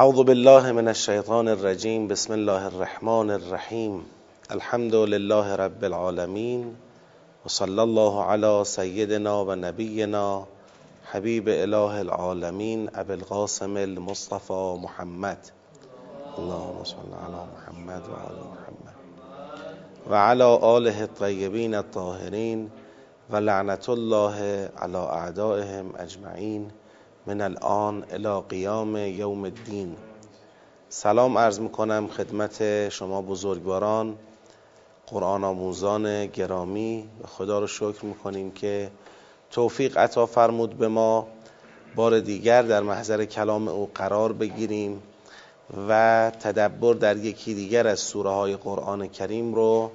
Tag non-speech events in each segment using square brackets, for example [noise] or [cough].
اعوذ بالله من الشیطان الرجیم بسم الله الرحمن الرحیم الحمد لله رب العالمین و صلی الله علی سیدنا و نبینا حبیب اله العالمین ابو القاسم المصطفى محمد. اللهم صل علی محمد و آل محمد. و علی آله الطیبین الطاهرین و لعنت الله علی اعدائهم اجمعین. من الان الى قیام یوم الدین. سلام عرض می‌کنم خدمت شما بزرگواران قرآن آموزان گرامی. و خدا رو شکر می‌کنیم که توفیق عطا فرمود به ما. بار دیگر در محضر کلام او قرار بگیریم و تدبر در یکی دیگر از سوره های قرآن کریم رو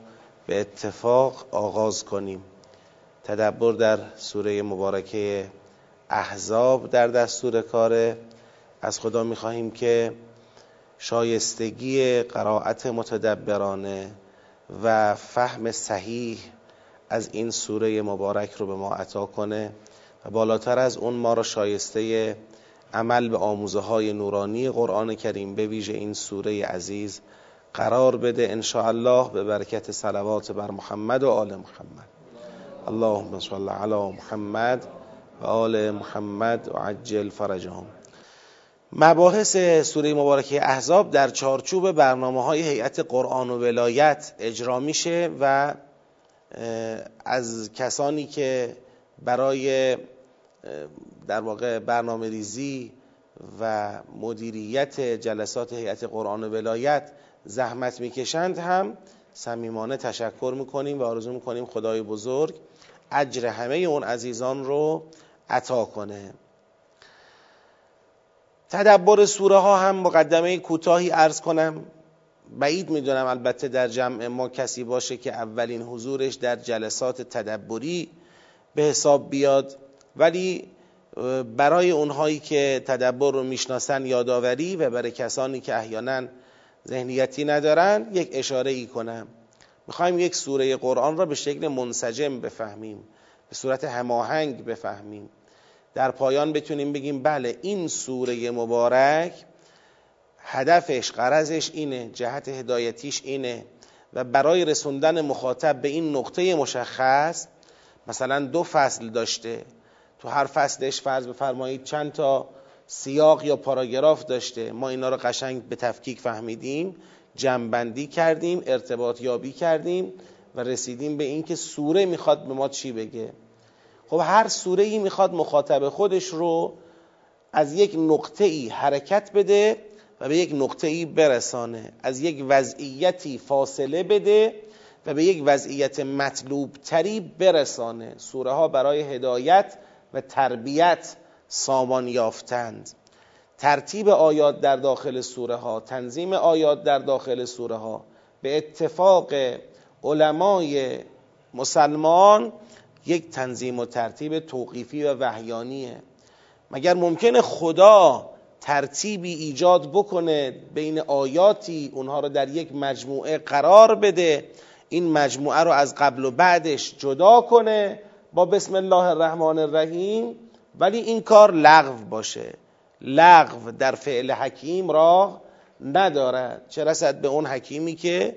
به اتفاق آغاز کنیم. تدبر در سوره مبارکه احزاب در دستور کاره. از خدا می‌خواهیم که شایستگی قرائت متدبرانه و فهم صحیح از این سوره مبارک رو به ما عطا کنه و بالاتر از اون ما را شایسته عمل به آموزه های نورانی قرآن کریم به ویژه این سوره عزیز قرار بده ان الله به برکت صلوات بر محمد و آل محمد. اللهم صل علی محمد و آل محمد و عجل فرجهم. مباحث سوره مبارکه احزاب در چارچوب برنامه های هیئت قرآن و ولایت اجرا میشه و از کسانی که برای در واقع برنامه ریزی و مدیریت جلسات هیئت قرآن و ولایت زحمت می‌کشند هم صمیمانه تشکر می‌کنیم و آرزو می‌کنیم خدای بزرگ اجر همه اون عزیزان رو عطا کنه. تدبر سوره ها هم مقدمه کوتاهی عرض کنم. بعید می‌دونم البته در جمع ما کسی باشه که اولین حضورش در جلسات تدبری به حساب بیاد. ولی برای اونهایی که تدبر رو می‌شناسن یادآوری و برای کسانی که احیانا ذهنیتی ندارن یک اشاره ای کنم. می‌خوایم یک سوره قرآن را به شکل منسجم بفهمیم به صورت هماهنگ بفهمیم. در پایان بتونیم بگیم بله این سوره مبارک هدفش قرضش اینه جهت هدایتیش اینه و برای رسوندن مخاطب به این نقطه مشخص مثلا دو فصل داشته. تو هر فصلش فرض بفرمایید چند تا سیاق یا پاراگراف داشته. ما اینا رو قشنگ به تفکیک فهمیدیم جمعبندی کردیم ارتباط یابی کردیم و رسیدیم به اینکه سوره می‌خواد به ما چی بگه. خب هر سوره ای می‌خواد مخاطب خودش رو از یک نقطه ای حرکت بده و به یک نقطه ای برسانه. از یک وضعیتی فاصله بده و به یک وضعیت مطلوب تری برسانه. سوره ها برای هدایت و تربیت سامان یافتند. ترتیب آیات در داخل سوره ها تنظیم آیات در داخل سوره ها به اتفاق علمای مسلمان یک تنظیم و ترتیب توقیفی و وحیانیه. مگر ممکنه خدا ترتیبی ایجاد بکنه بین آیاتی اونها رو در یک مجموعه قرار بده این مجموعه رو از قبل و بعدش جدا کنه با بسم الله الرحمن الرحیم ولی این کار لغو باشه. لغو در فعل حکیم راه ندارد چه رسد به اون حکیمی که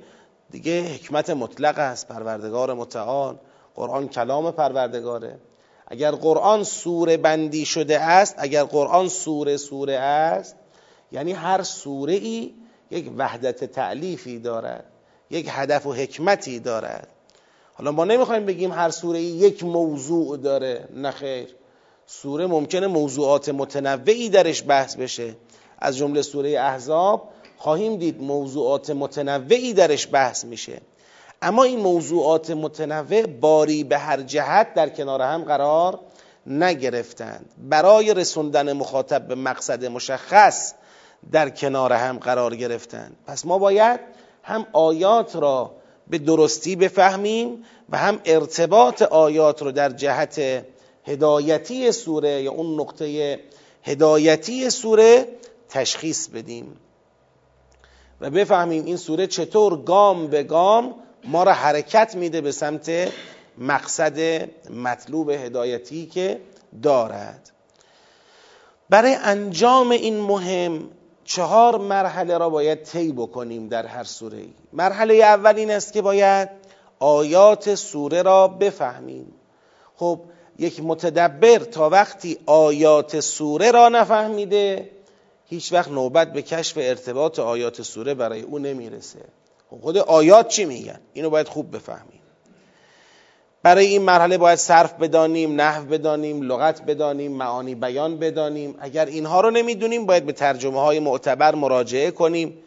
دیگه حکمت مطلق است پروردگار متعال. قرآن کلام پروردگاره. اگر قرآن سوره بندی شده است اگر قرآن سوره سوره است یعنی هر سوره ای یک وحدت تعلیفی دارد یک هدف و حکمتی دارد. حالا ما نمی‌خوایم بگیم هر سوره ای یک موضوع داره نه خیر. سوره ممکنه موضوعات متنوعی درش بحث بشه. از جمله سوره احزاب خواهیم دید موضوعات متنوعی درش بحث میشه. اما این موضوعات متنوع باری به هر جهت در کنار هم قرار نگرفتند. برای رسوندن مخاطب به مقصد مشخص در کنار هم قرار گرفتند. پس ما باید هم آیات را به درستی بفهمیم و هم ارتباط آیات رو در جهت هدایتی سوره یا اون نقطه هدایتی سوره تشخیص بدیم. و بفهمیم این سوره چطور گام به گام ما را حرکت میده به سمت مقصد مطلوب هدایتی که دارد. برای انجام این مهم چهار مرحله را باید طی بکنیم در هر سوره ای. مرحله اول این است که باید آیات سوره را بفهمیم. خب یک متدبر تا وقتی آیات سوره را نفهمیده هیچ وقت نوبت به کشف ارتباط آیات سوره برای او نمی‌رسه. خود آیات چی میگن؟ اینو باید خوب بفهمیم. برای این مرحله باید صرف بدانیم نحو بدانیم لغت بدانیم معانی بیان بدانیم. اگر اینها رو نمی‌دونیم باید به ترجمه های معتبر مراجعه کنیم.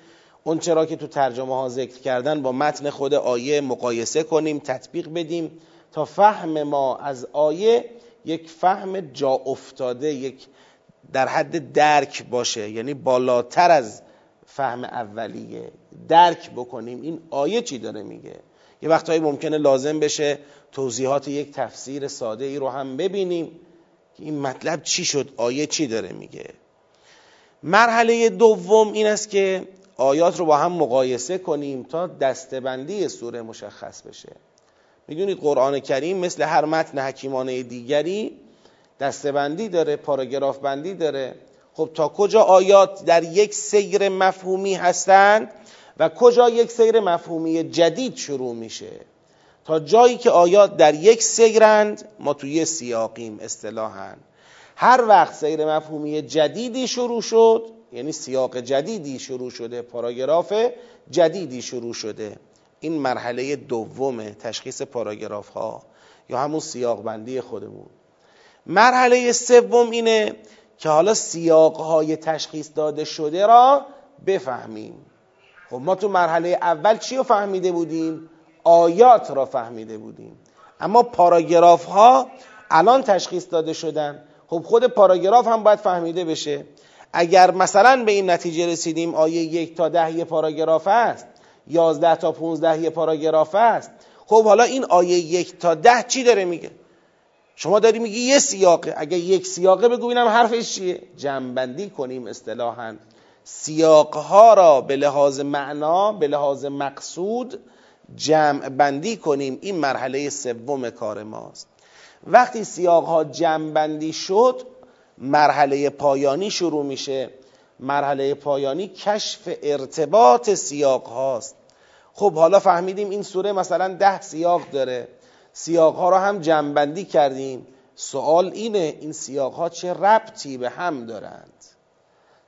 اون چرا که تو ترجمه ها ذکر کردن با متن خود آیه مقایسه کنیم تطبیق بدیم تا فهم ما از آیه یک فهم جا افتاده یک در حد درک باشه. یعنی بالاتر از فهم اولیه. درک بکنیم. این آیه چی داره میگه؟ یه وقتهایی ممکنه لازم بشه توضیحات یک تفسیر ساده ای رو هم ببینیم. که این مطلب چی شد؟ آیه چی داره میگه؟ مرحله دوم این است که آیات رو با هم مقایسه کنیم تا دستبندی سوره مشخص بشه. می‌دونید قرآن کریم مثل هر متن حکیمانه دیگری دستبندی داره پاراگراف بندی داره. خب تا کجا آیات در یک سیر مفهومی هستند؟ و کجا یک سیر مفهومی جدید شروع میشه؟ تا جایی که آیات در یک سیرند ما توی سیاقیم اصطلاحا. هر وقت سیر مفهومی جدیدی شروع شد یعنی سیاق جدیدی شروع شده پاراگراف جدیدی شروع شده این مرحله دوم تشخیص پاراگراف ها یا همون سیاق بندی خودمون. مرحله سوم اینه که حالا سیاق های تشخیص داده شده را بفهمیم. خب ما تو مرحله اول چی رو فهمیده بودیم؟ آیات را فهمیده بودیم. اما پاراگراف ها الان تشخیص داده شدن. خب خود پاراگراف هم باید فهمیده بشه. اگر مثلا به این نتیجه رسیدیم آیه یک تا ده یه پاراگراف است یازده تا پونزده یه پاراگراف است خب حالا این آیه یک تا ده چی داره میگه؟ شما داری میگی یه سیاقه. اگر یک سیاقه بگو اینم حرفش چیه؟ جمعبندی کنیم اصطلاحا. سیاقها را به لحاظ معنا به لحاظ مقصود جمع بندی کنیم. این مرحله سوم کار ماست. وقتی سیاقها جمع بندی شد مرحله پایانی شروع میشه. مرحله پایانی کشف ارتباط سیاق هاست. خب حالا فهمیدیم این سوره مثلا ده سیاق داره. سیاق ها رو هم جنبندی کردیم. سوال اینه این سیاق ها چه ربطی به هم دارند؟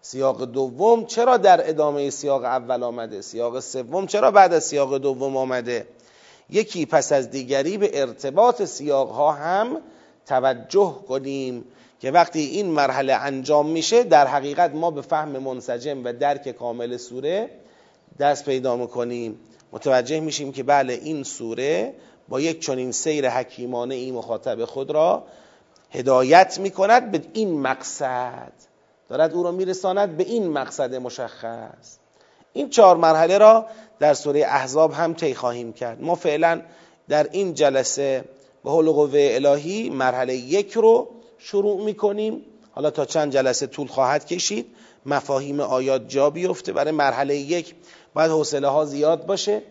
سیاق دوم چرا در ادامه سیاق اول آمده؟ سیاق سوم چرا بعد از سیاق دوم آمده؟ یکی پس از دیگری به ارتباط سیاق ها هم توجه کنیم که وقتی این مرحله انجام میشه در حقیقت ما به فهم منسجم و درک کامل سوره دست پیدا می‌کنیم. متوجه میشیم که بله این سوره با یک چنین سیر حکیمانه این مخاطب خود را هدایت می‌کند به این مقصد. دارد او را میرساند به این مقصد مشخص. این چهار مرحله را در سوره احزاب هم طی خواهیم کرد. ما فعلا در این جلسه به حول قوه الهی مرحله یک رو شروع می‌کنیم. حالا تا چند جلسه طول خواهد کشید مفاهیم آیات جا بیفته. برای مرحله یک باید حوصله ها زیاد باشه.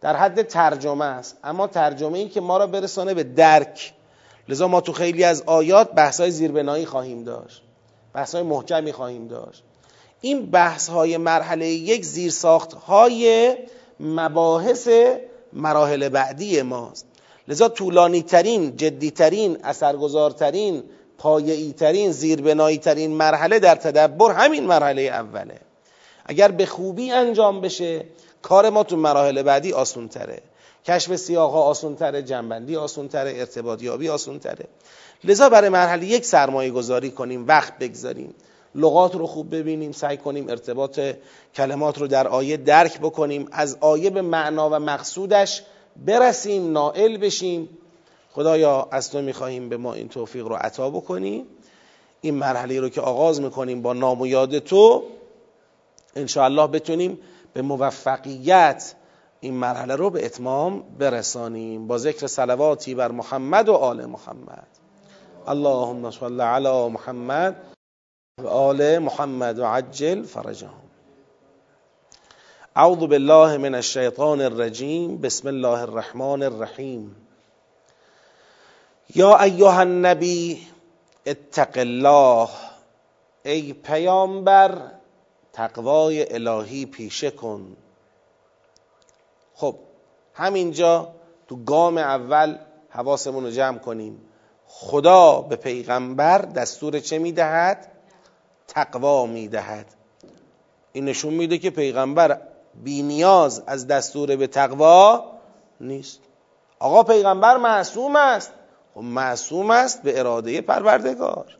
در حد ترجمه است. اما ترجمه ای که ما را برسانه به درک. لذا ما تو خیلی از آیات بحث های زیربنایی خواهیم داشت. بحث های محکمی خواهیم داشت. این بحث های مرحله یک زیرساخت های مباحث مراحل بعدی ماست. لذا طولانی ترین جدی ترین اثرگذارترین پایه‌ای ترین زیربنایی ترین مرحله در تدبر همین مرحله اوله. اگر به خوبی انجام بشه کار ما تو مراحل بعدی آسون تره کشف سیاق ها آسون تره جنبندی آسون تره ارتباطیابی آسون تره لذا برای مرحله یک سرمایه گذاری کنیم وقت بگذاریم. لغات رو خوب ببینیم سعی کنیم ارتباط کلمات رو در آیه درک بکنیم. از آیه به معنا و مقصودش برسیم نائل بشیم. خدایا از تو می‌خواهیم به ما این توفیق رو عطا بکنی. این مرحله رو که آغاز می‌کنیم با نام و یاد تو انشاءالله بتونیم به موفقیت این مرحله رو به اتمام برسانیم. با ذکر صلواتی بر محمد و آل محمد. اللهم صل علی محمد و آل محمد و عجل فرجهم. اعوذ بالله من الشیطان الرجیم. بسم الله الرحمن الرحیم. یا ایها النبی اتق الله. ای پیامبر تقوای الهی پیشه کن. خب همینجا تو گام اول حواسمون رو جمع کنیم. خدا به پیغمبر دستور چه می‌دهد؟ تقوا می‌دهد. این نشون میده که پیغمبر بی نیاز از دستور به تقوا نیست. آقا پیغمبر معصوم است. خب معصوم است به اراده پروردگار.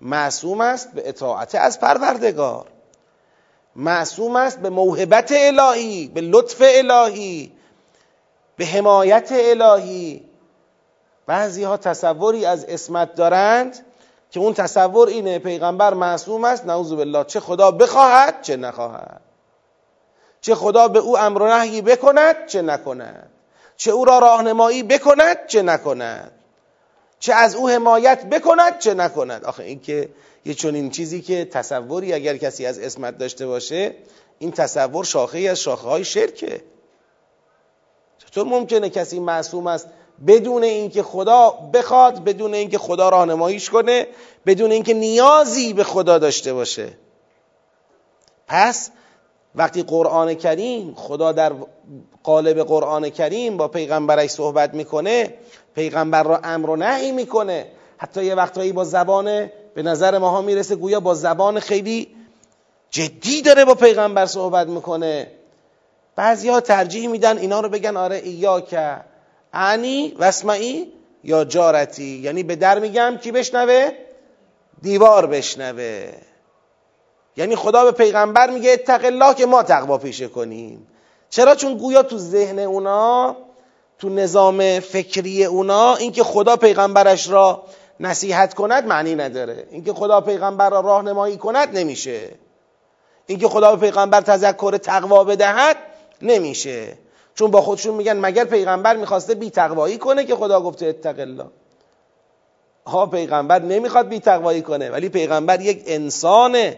معصوم است به اطاعت از پروردگار. معصوم است به موهبت الهی به لطف الهی به حمایت الهی. بعضی ها تصوری از اسمت دارند که اون تصور اینه پیغمبر معصوم است نعوذ بالله چه خدا بخواهد چه نخواهد. چه خدا به او امر و نهی بکند چه نکند. چه او را راهنمایی بکند چه نکند. چه از او حمایت بکند چه نکند. آخه این که یه چنین چیزی که تصوری اگر کسی از اسمت داشته باشه این تصور شاخه از شاخه های شرکه. چطور ممکنه کسی معصوم است بدون اینکه خدا بخواد بدون اینکه خدا راهنماییش کنه بدون اینکه نیازی به خدا داشته باشه؟ پس وقتی قرآن کریم خدا در قالب قرآن کریم با پیغمبرش صحبت می‌کنه پیغمبر را امر و نهی می‌کنه. حتی یه وقتهایی با زبان به نظر ماها می‌رسه گویا با زبان خیلی جدی داره با پیغمبر صحبت می‌کنه. بعضی ها ترجیح میدن اینا رو بگن آره ایا که انی وسمعی یا جارتی. یعنی به در میگم کی بشنوه؟ دیوار بشنوه. یعنی خدا به پیغمبر میگه اتق الله که ما تقوا پیشه کنیم. چرا؟ چون گویا تو ذهن اونا تو نظام فکری اونا اینکه خدا پیغمبرش را نصیحت کند معنی نداره. اینکه خدا پیغمبر را راهنمایی کند نمیشه. اینکه خدا به پیغمبر تذکر تقوا بدهد نمیشه. چون با خودشون میگن مگر پیغمبر می‌خواسته بی تقوایی کنه که خدا گفته اتق الله. ها پیغمبر نمی‌خواد بی تقوایی کنه ولی پیغمبر یک انسانه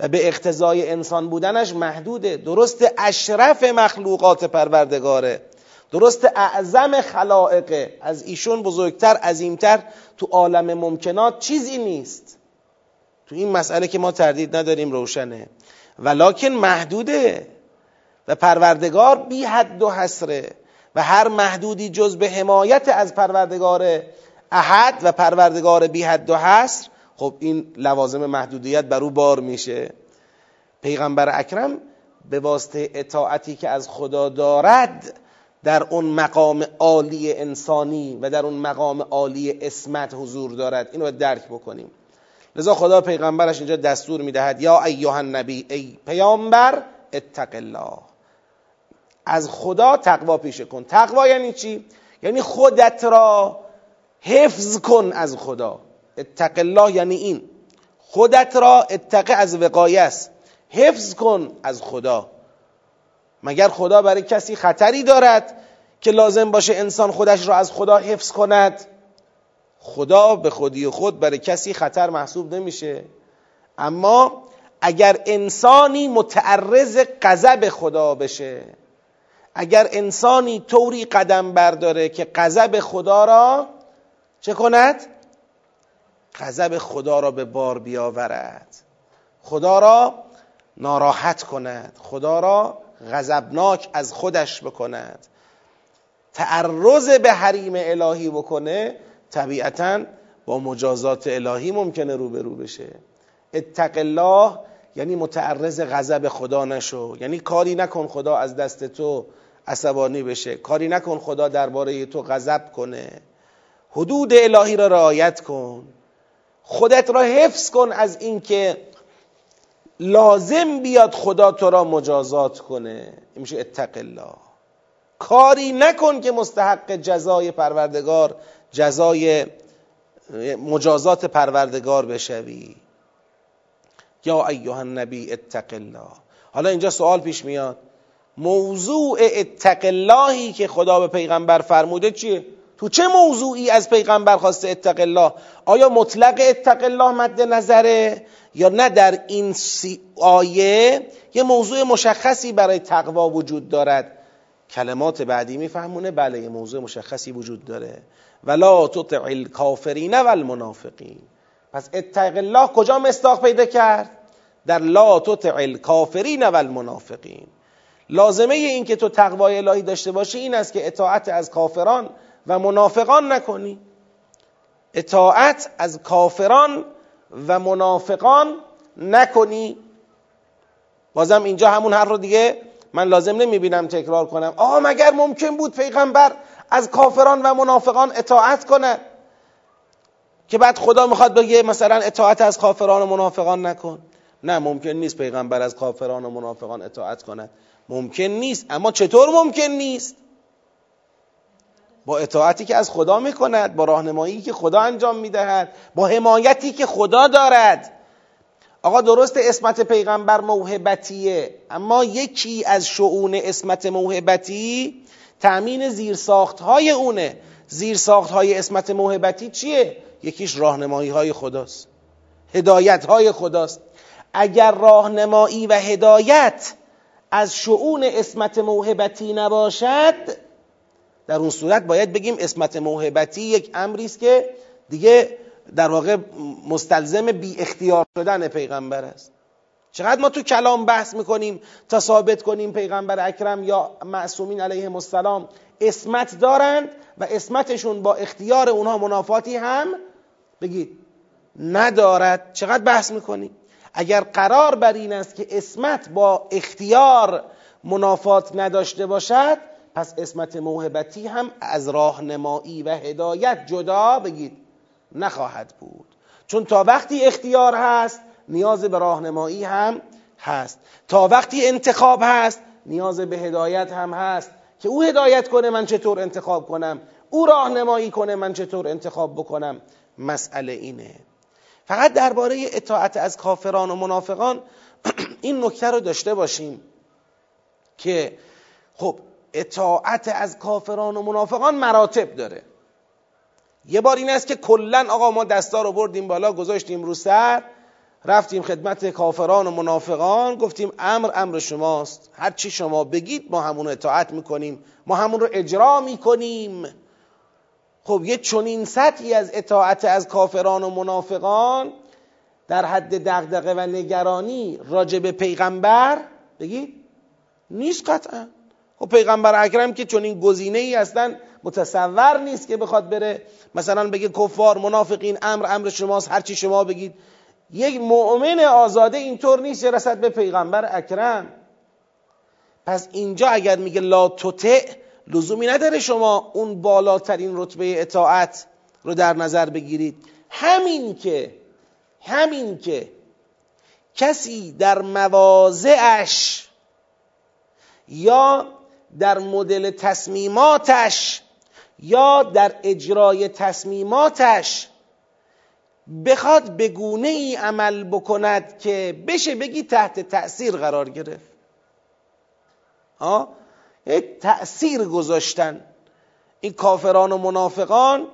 و به اقتضای انسان بودنش محدوده. درست اشرف مخلوقات پروردگاره. درست اعظم خلائقه از ایشون بزرگتر عظیمتر تو عالم ممکنات چیزی نیست. تو این مسئله که ما تردید نداریم روشنه. ولکن محدوده و پروردگار بی حد و حسره و هر محدودی جز به حمایت از پروردگار احد و پروردگار بی حد و حسر خب این لوازم محدودیت بر او بار میشه. پیغمبر اکرم به واسطه اطاعتی که از خدا دارد در اون مقام عالی انسانی و در اون مقام عالی اسمت حضور دارد. اینو باید درک بکنیم. لذا خدا پیغمبرش اینجا دستور می‌دهد یا ایها النبی ای پیامبر اتق الله. از خدا تقوا پیشه کن. تقوا یعنی چی؟ یعنی خودت را حفظ کن از خدا. اتق الله یعنی این. خودت را اتقه از وقایه است. حفظ کن از خدا. مگر خدا برای کسی خطری دارد که لازم باشه انسان خودش را از خدا حفظ کند؟ خدا به خودی خود برای کسی خطر محسوب نمیشه. اما اگر انسانی متعرض غضب خدا بشه اگر انسانی طوری قدم برداره که غضب خدا را چه کند؟ غضب خدا را به بار بیاورد. خدا را ناراحت کند. خدا را غضبناک از خودش بکند. تعرض به حریم الهی بکنه طبیعتا با مجازات الهی ممکنه روبرو بشه. اتق الله یعنی متعرض غضب خدا نشو. یعنی کاری نکن خدا از دست تو عصبانی بشه. کاری نکن خدا درباره تو غضب کنه. حدود الهی را رعایت کن. خودت را حفظ کن از اینکه لازم بیاد خدا تو را مجازات کنه. این میشه اتق الله. کاری نکن که مستحق جزای پروردگار جزای مجازات پروردگار بشوی. یا ایها النبی اتق الله. حالا اینجا سوال پیش میاد. موضوع اتق اللهی که خدا به پیغمبر فرموده چیه؟ تو چه موضوعی از پیغمبر خواسته اتق الله؟ آیا مطلق اتق الله مد نظره؟ یا نه در این آیه یه موضوع مشخصی برای تقوا وجود دارد؟ کلمات بعدی میفهمونه بله یه موضوع مشخصی وجود داره. ولا تطع الکافرین و المنافقین پس اتق الله کجا مستاق پیدا کرد؟ در لا تطع الکافرین و المنافقین لازمه این که تو تقوای الهی داشته باشی این است که اطاعت از کافران و منافقان نکنی. اطاعت از کافران و منافقان نکنی. بازم اینجا همون هر رو دیگه من لازم نمی‌بینم تکرار کنم. آه مگر ممکن بود پیغمبر از کافران و منافقان اطاعت کنه؟ که بعد خدا می‌خواد بگه مثلا اطاعت از کافران و منافقان نکن. نه ممکن نیست پیغمبر از کافران و منافقان اطاعت کند. ممکن نیست اما چطور ممکن نیست؟ با اطاعتی که از خدا می‌کند با راهنمایی که خدا انجام می‌دهد با حمایتی که خدا دارد. آقا درست اسمت پیغمبر موهبتیه اما یکی از شعون اسمت موهبتی تأمین زیرساخت های اونه. زیرساخت های اسمت موهبتی چیه؟ یکیش راهنمایی های خداست هدایت های خداست. اگر راهنمایی و هدایت از شعون اسمت موهبتی نباشد در اون صورت باید بگیم اسمت موهبتی یک امری است که دیگه در واقع مستلزم بی اختیار شدن پیغمبر است. چقدر ما تو کلام بحث می‌کنیم تا ثابت کنیم پیغمبر اکرم یا معصومین علیهم السلام اسمت دارند و اسمتشون با اختیار اونها منافاتی هم بگید ندارد. چقدر بحث می‌کنیم؟ اگر قرار بر این است که اسمت با اختیار منافات نداشته باشد پس اسمت موهبتی هم از راهنمایی و هدایت جدا بگید نخواهد بود. چون تا وقتی اختیار هست نیاز به راهنمایی هم هست. تا وقتی انتخاب هست نیاز به هدایت هم هست. که او هدایت کنه من چطور انتخاب کنم؟ او راهنمایی کنه من چطور انتخاب بکنم؟ مسئله اینه. فقط درباره اطاعت از کافران و منافقان [clears throat] این نکته رو داشته باشیم که خب اطاعت از کافران و منافقان مراتب داره. یه بار این است که کلا آقا ما دستا رو بردیم بالا گذاشتیم رو سر رفتیم خدمت کافران و منافقان گفتیم امر امر شماست. هر چی شما بگید ما همون اطاعت می‌کنیم ما همون رو اجرا می‌کنیم. خب یه چنین سطحی از اطاعت از کافران و منافقان در حد دغدغه و نگرانی راجع به پیغمبر بگید؟ نیست قطعا. خب پیغمبر اکرم که چنین گزینه ای هستن متصور نیست که بخواد بره. مثلا بگه کفار منافقین امر امر شماست هرچی شما بگید. یک مؤمن آزاده اینطور نیست رسد به پیغمبر اکرم. پس اینجا اگر میگه لا تطع لزومی نداره شما اون بالاترین رتبه اطاعت رو در نظر بگیرید. همین که همین که کسی در مواضعش یا در مدل تصمیماتش یا در اجرای تصمیماتش بخواد به گونه ای عمل بکند که بشه بگی تحت تأثیر قرار گرفت. تأثیر گذاشتن. این کافران و منافقان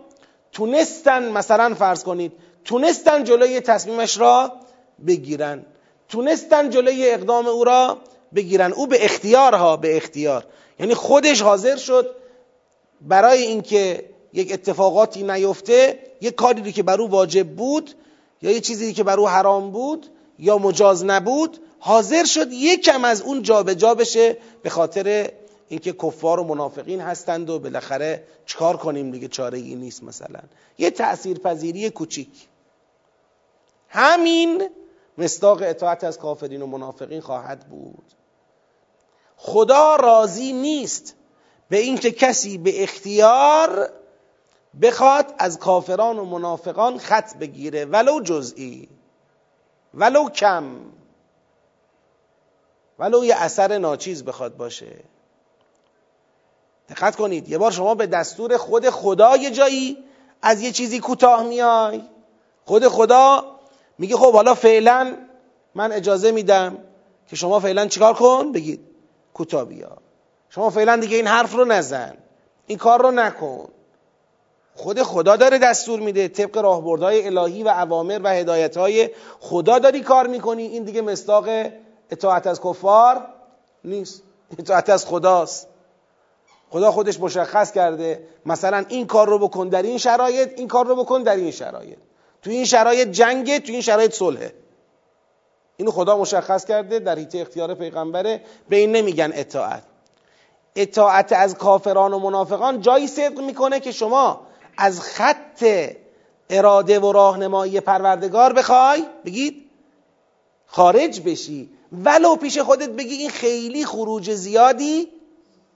تونستن مثلا فرض کنید تونستن جلوی تصمیمش را بگیرن. تونستن جلوی اقدام او را بگیرن. او به اختیار ها به اختیار. یعنی خودش حاضر شد برای اینکه یک اتفاقاتی نیفته یک کاری که بر او واجب بود یا یه چیزی که بر او حرام بود یا مجاز نبود حاضر شد یکم از اون جابجا جا بشه به خاطر اینکه کفار و منافقین هستند و بالاخره چکار کنیم دیگه؟ چاره ای نیست مثلا. یه تأثیر پذیری کوچیک. همین مصداق اطاعت از کافرین و منافقین خواهد بود. خدا راضی نیست به اینکه کسی به اختیار بخواد از کافران و منافقان خط بگیره. ولو جزئی ولو کم ولو یه اثر ناچیز بخواد باشه. دقت کنید یه بار شما به دستور خود خدا یه جایی از یه چیزی کوتاه میای. خود خدا میگه خب حالا فعلا من اجازه میدم که شما فعلا چیکار کن؟ بگید. کوتاه بیا شما فعلا دیگه این حرف رو نزن. این کار رو نکن. خود خدا داره دستور میده. طبق راهبردهای الهی و اوامر و هدایتهای خدا داری کار می‌کنی. این دیگه مصداق اطاعت از کفار نیست. اطاعت از خداست. خدا خودش مشخص کرده. مثلا این کار رو بکن در این شرایط این کار رو بکن در این شرایط. تو این شرایط جنگه تو این شرایط صلحه. اینو خدا مشخص کرده در حیطه اختیار پیغمبره. به این نمیگن اطاعت. اطاعت از کافران و منافقان جایی صدق می‌کنه که شما از خط اراده و راهنمایی پروردگار بخوای بگید خارج بشی. ولو پیش خودت بگی این خیلی خروج زیادی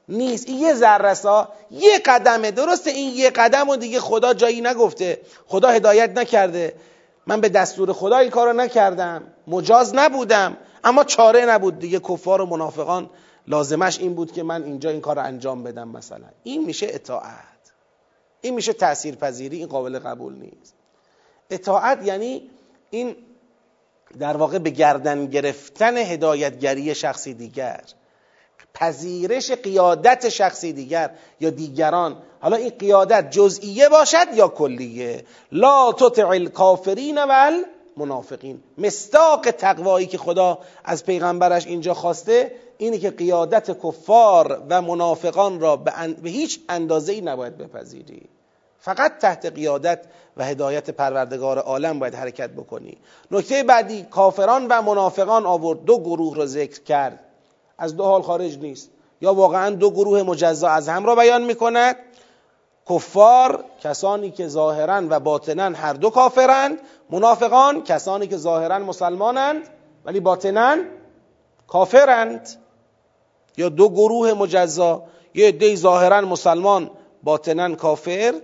نیست. این یه ذرسا یه قدمه. درسته این یه قدم و دیگه خدا جایی نگفته. خدا هدایت نکرده. من به دستور خدا این کارو نکردم. مجاز نبودم. اما چاره نبود دیگه. کفار و منافقان لازمش این بود که من اینجا این کار انجام بدم مثلا. این میشه اطاعت. این میشه تأثیر پذیری این قابل قبول نیست. اطاعت یعنی این در واقع به گردن گرفتن هدایتگری شخصی دیگر. پذیرش قیادت شخصی دیگر یا دیگران. حالا این قیادت جزئیه باشد یا کلیه؟ لا تطع الکافرین و منافقین مستاق تقوایی که خدا از پیغمبرش اینجا خواسته اینه که قیادت کفار و منافقان را به, به هیچ اندازه ای نباید بپذیری. فقط تحت قیادت و هدایت پروردگار عالم باید حرکت بکنی. نکته بعدی کافران و منافقان آورد. دو گروه را ذکر کرد. از دو حال خارج نیست. یا واقعا دو گروه مجزا از هم را بیان می‌کند. کفار کسانی که ظاهرا و باطنا هر دو کافرند. منافقان کسانی که ظاهرا مسلمانند ولی باطنا کافرند. یا دو گروه مجزا یه عده ظاهرا مسلمان باطنا کافر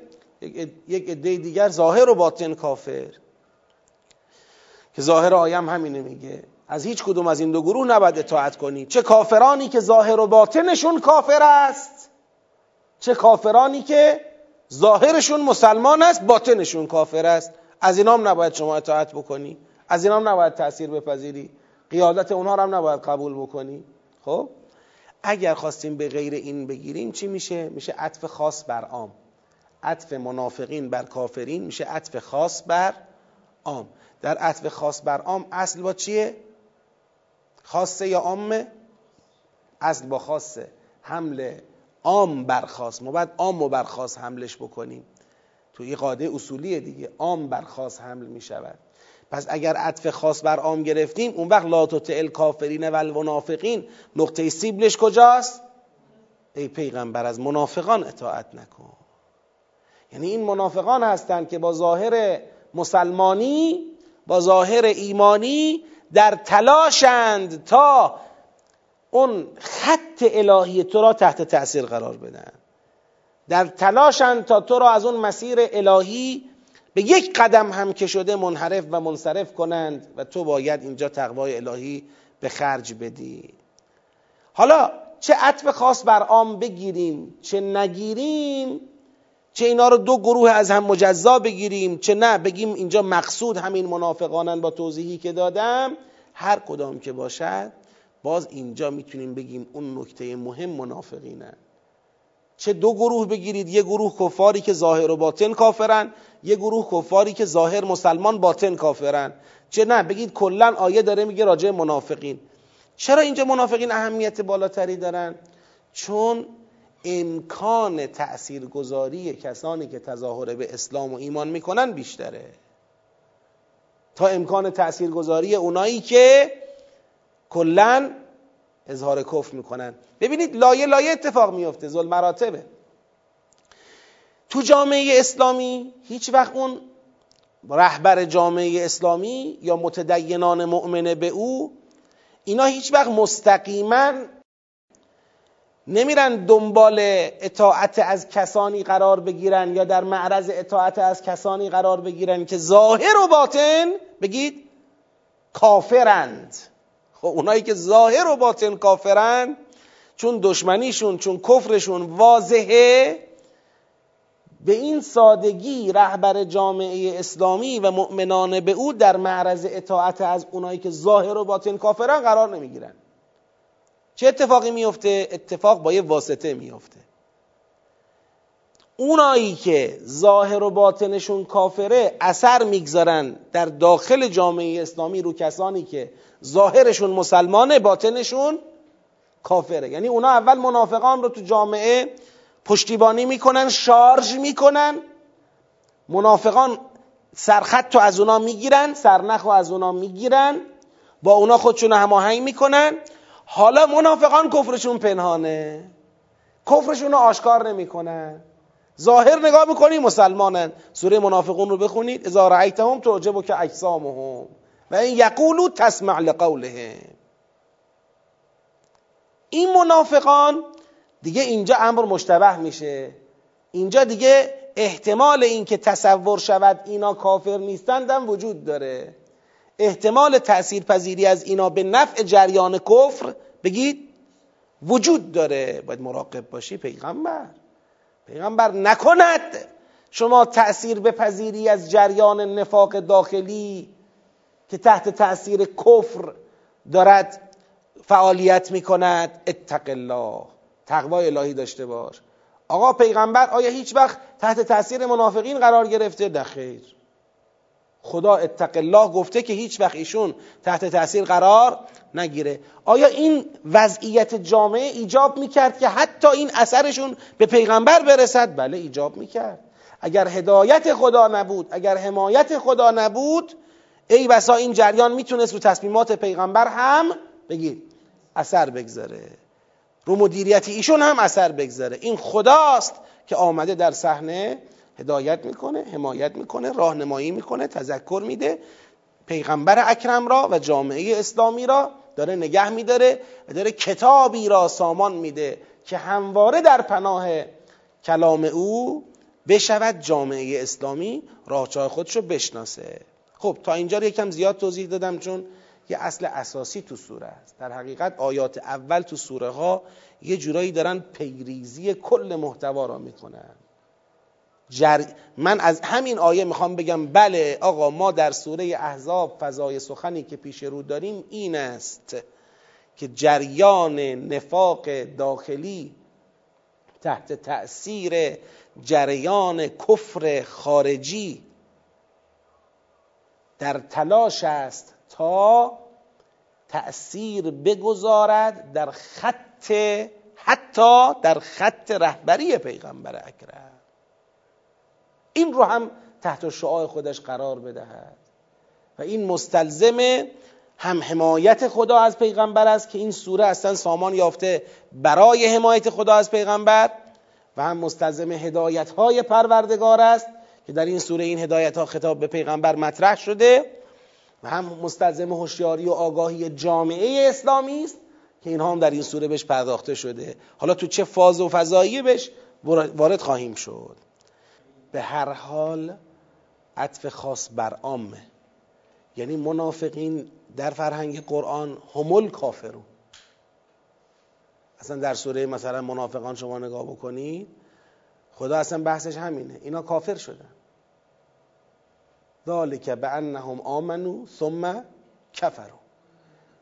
یک عده دیگر ظاهر و باطن کافر. که ظاهر آیم همینه میگه. از هیچ کدوم از این دو گروه نباید اطاعت کنی. چه کافرانی که ظاهر و باطنشون کافر است چه کافرانی که ظاهرشون مسلمان است باطنشون کافر است. از اینام نباید شما اطاعت بکنی. از اینام نباید تاثیر بپذیری. قیادت اونها رو هم نباید قبول بکنی. خب؟ اگر خواستیم به غیر این بگیریم چی میشه؟ میشه عطف خاص بر عام. عطف منافقین بر کافرین میشه عطف خاص بر عام. در عطف خاص بر عام اصل با چیه؟ خاصه یا عامه؟ اصل با خاصه. حمل عام بر خاص ما باید عام و بر خاص حملش بکنیم. تو این قاعده اصولیه دیگه. عام بر خاص حمل می شود پس اگر عطف خاص بر عام گرفتیم اون وقت لا تطع کافرین و المنافقین. نقطه سیبلش کجاست؟ ای پیغمبر از منافقان اطاعت نکن. یعنی این منافقان هستند که با ظاهر مسلمانی با ظاهر ایمانی در تلاشند تا اون خط الهی تو را تحت تأثیر قرار بدن. در تلاشند تا تو را از اون مسیر الهی به یک قدم هم که شده منحرف و منصرف کنند و تو باید اینجا تقوای الهی به خرج بدی. حالا چه عطف خاص بر عام بگیریم چه نگیریم چه اینا رو دو گروه از هم مجزا بگیریم چه نه بگیم اینجا مقصود همین منافقانن با توضیحی که دادم. هر کدام که باشد باز اینجا می‌تونیم بگیم اون نکته مهم منافقینن چه دو گروه بگیرید یه گروه کفاری که ظاهر و باطن کافرن یه گروه کفاری که ظاهر مسلمان باطن کافرن. چه نه بگید کلا آیه داره میگه راجع منافقین. چرا اینجا منافقین اهمیت بالاتری دارن؟ چون امکان تأثیرگذاری کسانی که تظاهر به اسلام و ایمان می‌کنن بیشتره. تا امکان تأثیرگذاری اونایی که کلا اظهار کفر می‌کنن. ببینید لایه لایه اتفاق میفته ظلم مراتبه تو جامعه اسلامی هیچ وقت اون رهبر جامعه اسلامی یا متدینان مؤمنه به او اینا هیچ وقت مستقیما نمیرن دنبال اطاعت از کسانی قرار بگیرن یا در معرض اطاعت از کسانی قرار بگیرن که ظاهر و باطن بگید کافرند. خب اونایی که ظاهر و باطن کافرند چون دشمنیشون چون کفرشون واضحه به این سادگی رهبر جامعه اسلامی و مؤمنان به او در معرض اطاعت از اونایی که ظاهر و باطن کافرن قرار نمی‌گیرن. چه اتفاقی میفته؟ اتفاق با یه واسطه میفته. اونایی که ظاهر و باطنشون کافره اثر می‌گذارن در داخل جامعه اسلامی رو کسانی که ظاهرشون مسلمانه باطنشون کافره. یعنی اونا اول منافقان رو تو جامعه پشتیبانی می‌کنن شارژ می‌کنن. منافقان سرخط تو از اونا می‌گیرن سرنخ از اونا می‌گیرن. با اونا خودشون هماهنگ می‌کنن. حالا منافقان کفرشون پنهانه. کفرشون رو آشکار نمی‌کنن. ظاهر نگاه می‌کنی مسلمانن. سوره منافقون رو بخونید. اذا رأیتهم تعجبک که اجسامهم. و این یقولو تسمع لقولهم. این منافقان دیگه اینجا امر مشتبه میشه. اینجا دیگه احتمال اینکه تصور شود اینا کافر نیستند هم وجود داره. احتمال تأثیر پذیری از اینا به نفع جریان کفر بگید وجود داره. باید مراقب باشی پیغمبر. پیغمبر نکند. شما تأثیر بپذیری از جریان نفاق داخلی که تحت تأثیر کفر دارد فعالیت می کند اتق الله. تقوای الهی داشته باش. آقا پیغمبر آیا هیچ وقت تحت تاثیر منافقین قرار گرفته؟ نه خیر. خدا اتق الله گفته که هیچ وقت ایشون تحت تاثیر قرار نگیره. آیا این وضعیت جامعه ایجاب می‌کرد که حتی این اثرشون به پیغمبر برسد؟ بله ایجاب می‌کرد. اگر هدایت خدا نبود اگر حمایت خدا نبود ای بسا این جریان می‌تونست رو تصمیمات پیغمبر هم بگید اثر بگذاره. رو مدیریت ایشون هم اثر بگذاره. این خداست که آمده در صحنه هدایت می‌کنه حمایت می‌کنه راهنمایی می‌کنه تذکر میده. پیغمبر اکرم را و جامعه اسلامی را داره نگه میداره و داره کتابی را سامان میده که همواره در پناه کلام او بشود جامعه اسلامی راهچاه خودش رو بشناسه. خب تا اینجا رو یکم زیاد توضیح دادم چون یه اصل اساسی تو سوره است. در حقیقت آیات اول تو سوره ها یه جورایی دارن پیریزی کل محتوا را می‌کنن. جر... من از همین آیه می‌خوام بگم بله آقا ما در سوره احزاب فضای سخنی که پیش رو داریم این است که جریان نفاق داخلی تحت تأثیر جریان کفر خارجی در تلاش است تا تأثیر بگذارد در خط حتی در خط رهبری پیغمبر اکرم. این رو هم تحت شعاع خودش قرار بدهد. و این مستلزم هم حمایت خدا از پیغمبر است که این سوره اصلا سامان یافته برای حمایت خدا از پیغمبر و هم مستلزم هدایت های پروردگار است که در این سوره این هدایت ها خطاب به پیغمبر مطرح شده و هم مستلزم هوشیاری و آگاهی جامعه اسلامی است که اینها هم در این سوره بهش پرداخته شده. حالا تو چه فاز و فضایی بهش وارد خواهیم شد. به هر حال عطف خاص بر عامه یعنی منافقین در فرهنگ قرآن همول کافرون. اصلا در سوره مثلا منافقان شما نگاه بکنید خدا اصلا بحثش همینه. اینا کافر شدن. ذالک به انهم آمنو ثم کفرو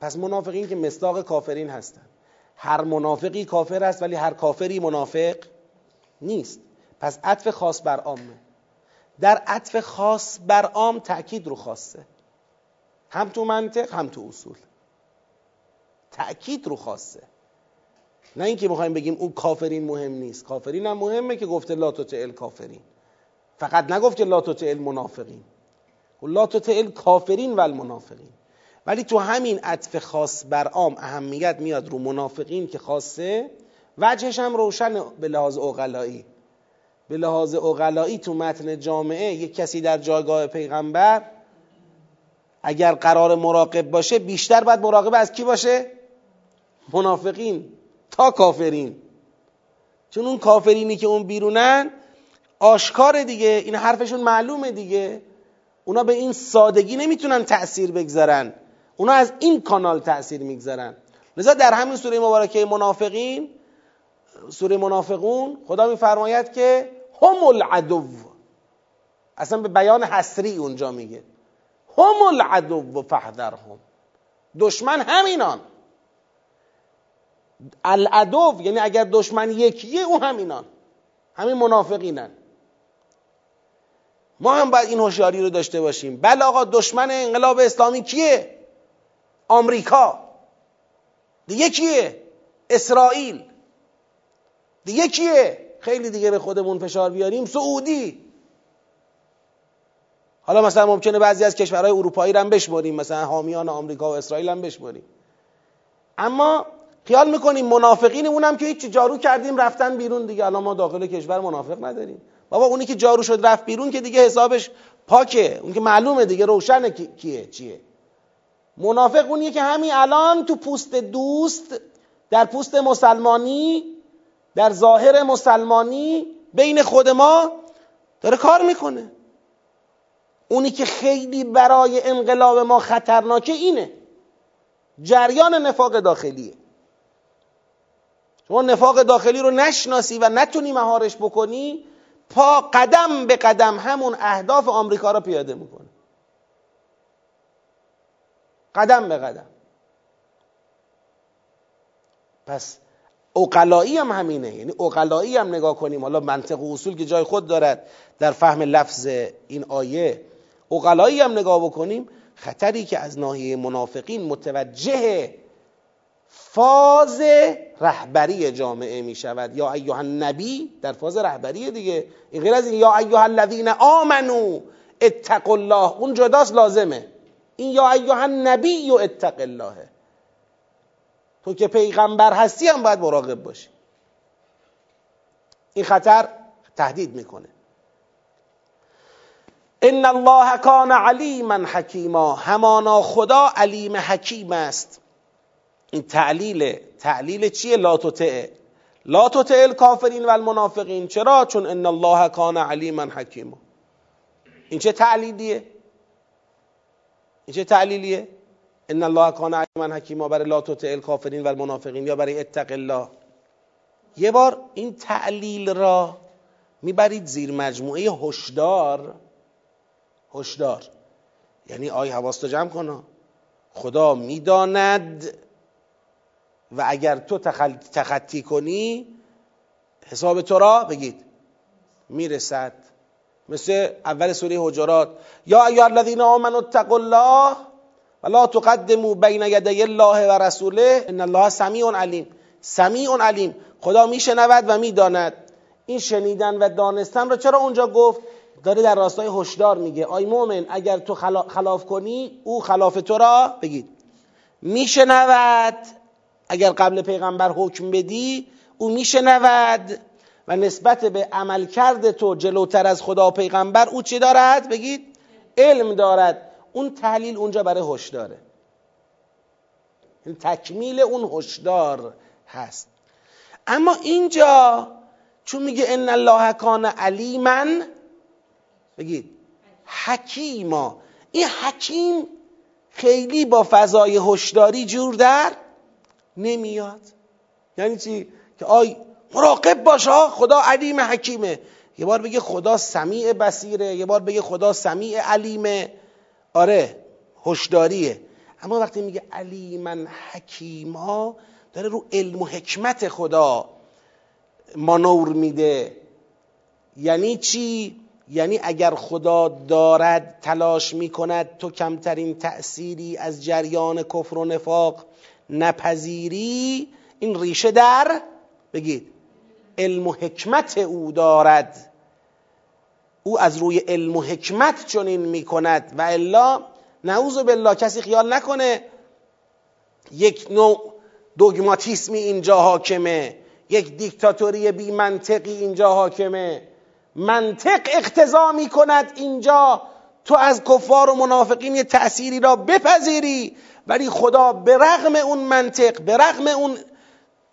پس منافقین که مصداق کافرین هستن. هر منافقی کافر است ولی هر کافری منافق نیست. پس عطف خاص بر عامه در عطف خاص بر عام تأکید رو خاصه. هم تو منطق هم تو اصول. تأکید رو خاصه. نه اینکه می‌خوایم بگیم اون کافرین مهم نیست. کافرین هم مهمه که گفته لا تطع کافرین. فقط نگفت که لا تطع منافقین. لا تطع کافرین و المنافقین ولی تو همین عطف خاص بر عام اهمیت میاد رو منافقین که خاصه. وجهش هم روشن به لحاظ اقلایی به لحاظ اقلایی تو متن جامعه یک کسی در جایگاه پیغمبر اگر قرار مراقب باشه بیشتر باید مراقب از کی باشه؟ منافقین تا کافرین. چون اون کافرینی که اون بیرونن آشکار دیگه این حرفشون معلومه دیگه. اونا به این سادگی نمی‌تونن تأثیر بگذارن. اونا از این کانال تأثیر می‌گذارن. لذا در همین سوره مبارکه منافقین سوره منافقون خدا میفرماید که هم العدو. اصلا به بیان حسری اونجا میگه. هم العدو فحذرهم دشمن همینان. العدو یعنی اگر دشمن یکیه او همینان. همین منافقینن. ما هم باید این هوشیاری رو داشته باشیم. بله آقا دشمن انقلاب اسلامی کیه؟ آمریکا. دیگه کیه؟ اسرائیل. دیگه کیه؟ خیلی دیگه به خودمون فشار بیاریم سعودی. حالا مثلا ممکنه بعضی از کشورهای اروپایی رو هم بشمریم مثلا حامیان آمریکا و اسرائیل هم بشمریم. اما خیال می‌کنیم منافقین اونم که هیچ جارو کردیم رفتن بیرون دیگه. الان ما داخل کشور منافق نداریم. بابا اونی که جارو شد رفت بیرون که دیگه حسابش پاکه. اون که معلومه دیگه روشنه کیه چیه. منافق اونیه که همین الان تو پوست دوست در پوست مسلمانی در ظاهر مسلمانی بین خود ما داره کار می‌کنه. اونی که خیلی برای انقلاب ما خطرناکه اینه. جریان نفاق داخلیه. شما نفاق داخلی رو نشناسی و نتونی مهارش بکنی پا قدم به قدم همون اهداف آمریکا رو پیاده می‌کنه. قدم به قدم. پس اقلایی هم همینه. یعنی اقلایی هم نگاه کنیم. حالا منطق و اصول که جای خود دارد در فهم لفظ این آیه اقلایی هم نگاه بکنیم خطری که از ناحیه منافقین متوجه فاز رهبری جامعه می شود یا ایها النبی در فاز رهبری دیگه. این غیر از این یا ایها الذین آمنو اتقوا الله. اون جداست لازمه. این یا ایها النبی اتق الله. تو که پیغمبر هستی هم باید مراقب باشی. این خطر تهدید می‌کنه. ان الله کان علیما حکیما. همانا خدا علیم حکیم است. این تعلیل تعلیل چیه؟ لا تطع. لا الکافرین و المنافقین چرا؟ چون ان الله کان علیما حکیما. این چه تعلیلیه؟ این چه تعلیلیه؟ ان الله کان علیما حکیما برای لا تطع الکافرین و المنافقین یا برای اتق الله. یه بار این تعلیل را می‌برید زیر مجموعه هشدار. هشدار. یعنی آی حواست جمع کن خدا می‌داند و اگر تو تخطی کنی حساب تو را بگید. می‌رسد. مثل اول سوره حجرات. یا ایها الذین آمنوا اتقوا الله ولا تقدموا بین یدی الله و رسوله. ان الله سمیع علیم. سمیع علیم. خدا میشنود و می‌داند. این شنیدن و دانستن را چرا اونجا گفت؟ داره در راستای هشدار میگه. آی مومن اگر تو خلاف کنی او خلاف تو را بگید میشنود. اگر قبل پیغمبر حکم بدی او میشنود. و نسبت به عمل کرده تو جلوتر از خدا و پیغمبر او چی دارد؟ بگید علم دارد. اون تحلیل اونجا برای هشداره این تکمیل اون هشدار هست. اما اینجا چون میگه ان الله کان علیما بگید حکیما. این حکیم خیلی با فضای هشداری جور در نمیاد. یعنی چی؟ که آی مراقب باش خدا علیم حکیمه. یه بار بگه خدا سمیع بصیره یه بار بگه خدا سمیع علیمه. آره هشداریه. اما وقتی میگه علیمن حکیما داره رو علم و حکمت خدا مانور میده. یعنی چی؟ یعنی اگر خدا دارد تلاش می‌کند تو کمترین تأثیری از جریان کفر و نفاق نپذیری این ریشه در بگید علم و حکمت او دارد. او از روی علم و حکمت چنین می‌کند و الا نعوذ بالله کسی خیال نکنه یک نوع دوگماتیسمی اینجا حاکمه یک دیکتاتوری بی منطقی اینجا حاکمه. منطق اقتضا می کند اینجا تو از کفار و منافقین یه تأثیری را بپذیری ولی خدا به رغم اون منطق به رغم اون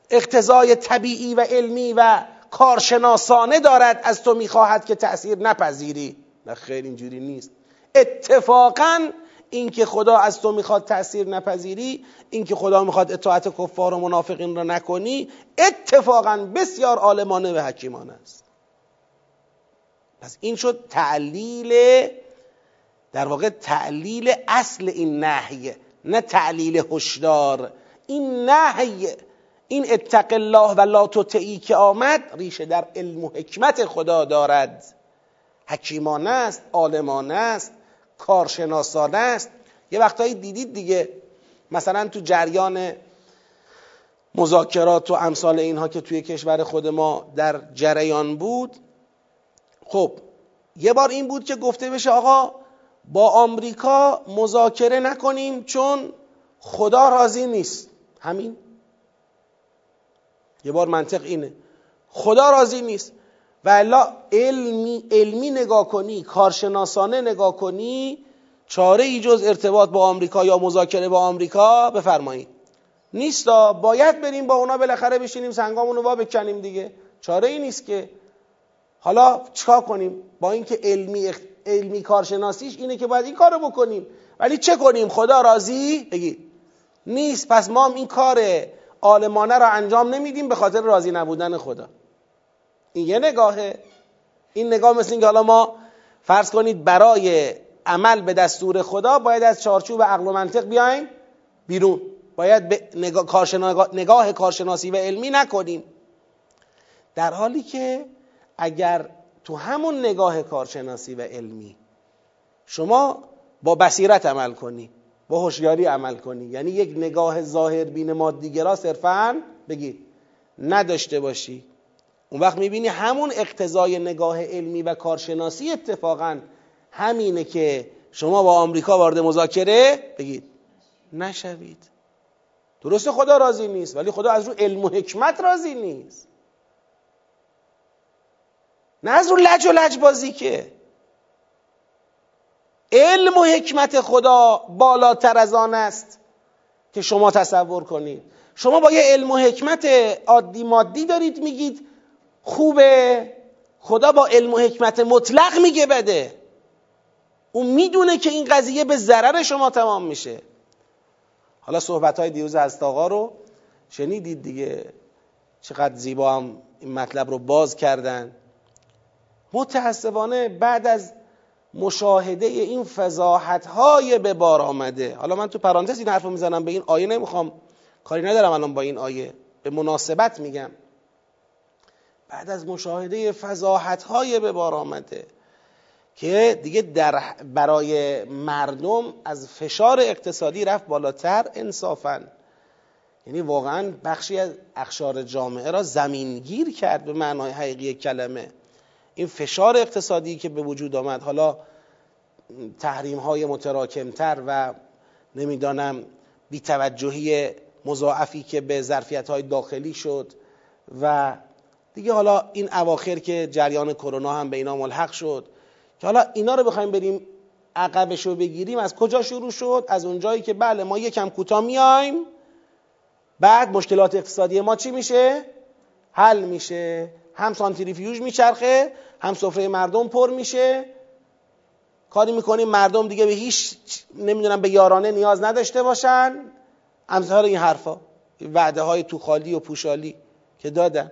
اقتضای طبیعی و علمی و کارشناسانه دارد از تو می‌خواهد که تأثیر نپذیری. نه خیر اینجوری نیست. اتفاقا اینکه خدا از تو می‌خواد تأثیر نپذیری اینکه خدا می‌خواد اطاعت کفار و منافقین را نکنی اتفاقا بسیار عالمانه و حکیمانه است. پس این شد تعلیل در واقع تعلیل اصل این نهی نه تعلیل هشدار. این نهی این اتق الله و لا تطعی که آمد ریشه در علم و حکمت خدا دارد. حکیمانه است عالمانه است کارشناسانه است. یه وقتایی دیدید دیگه مثلا تو جریان مذاکرات و امثال اینها که توی کشور خود ما در جریان بود خب یه بار این بود که گفته بشه آقا با آمریکا مذاکره نکنیم چون خدا راضی نیست. همین یه بار منطق اینه. خدا راضی نیست. و الا علمی, علمی نگاه کنی کارشناسانه نگاه کنی چاره ای جز ارتباط با آمریکا یا مذاکره با آمریکا بفرمایید نیستا باید بریم با اونا بالاخره بشینیم سنگامونو وا بکنیم دیگه. چاره ای نیست که. حالا چیکار کنیم؟ با اینکه علمی علمی کارشناسیش اینه که باید این کارو بکنیم. ولی چه کنیم؟ خدا راضی؟ بگید. نیست. پس ما هم این کار عالمانه را انجام نمیدیم به خاطر راضی نبودن خدا. این یه نگاهه. این نگاه مثل اینکه حالا ما فرض کنید برای عمل به دستور خدا باید از چارچوب عقل و منطق بیایم بیرون. باید به نگاه, نگاه کارشناسی و علمی نکنیم. در حالی که اگر تو همون نگاه کارشناسی و علمی شما با بصیرت عمل کنی با هوشیاری عمل کنی. یعنی یک نگاه ظاهر بین مادیگرا صرفا بگید نداشته باشی. اون وقت می‌بینی همون اقتضای نگاه علمی و کارشناسی اتفاقا همینه که شما با آمریکا وارد مذاکره بگید. نشوید. درسته خدا راضی نیست ولی خدا از رو علم و حکمت راضی نیست. نه از رو لج و لج بازی که. علم و حکمت خدا بالاتر از آن است که شما تصور کنید. شما با یه علم و حکمت عادی مادی دارید میگید خوبه. خدا با علم و حکمت مطلق میگه بده. اون می‌دونه که این قضیه به ضرر شما تمام میشه. حالا صحبت های دیروز از آقا رو شنیدید دیگه. چقدر زیبا هم این مطلب رو باز کردن. متاسفانه بعد از مشاهده این فضاحت های به بار آمده. حالا من تو پرانتز این حرف رو می‌زنم به این آیه نمی‌خوام. کاری ندارم الان با این آیه. به مناسبت میگم. بعد از مشاهده فضاحت های به بار آمده که دیگه در برای مردم از فشار اقتصادی رفت بالاتر انصافا. یعنی واقعا بخشی از اخشار جامعه را زمینگیر کرد به معنای حقیقی کلمه. این فشار اقتصادی که به وجود آمد حالا تحریم های متراکمتر و نمی‌دانم بیتوجهی مضاعفی که به ظرفیت های داخلی شد و دیگه حالا این اواخر که جریان کرونا هم به اینا ملحق شد که حالا اینا رو بخوایم بریم عقبش رو بگیریم از کجا شروع شد؟ از اونجایی که بله ما یکم کوتاه میایم بعد مشکلات اقتصادی ما چی میشه؟ حل میشه. هم سانتریفیوژ میچرخه هم سفره مردم پر میشه. کاری می‌کنیم مردم دیگه به هیچ نمی‌دونم به یارانه نیاز نداشته باشن. امثال این حرفا وعده های تو خالی و پوشالی که دادن.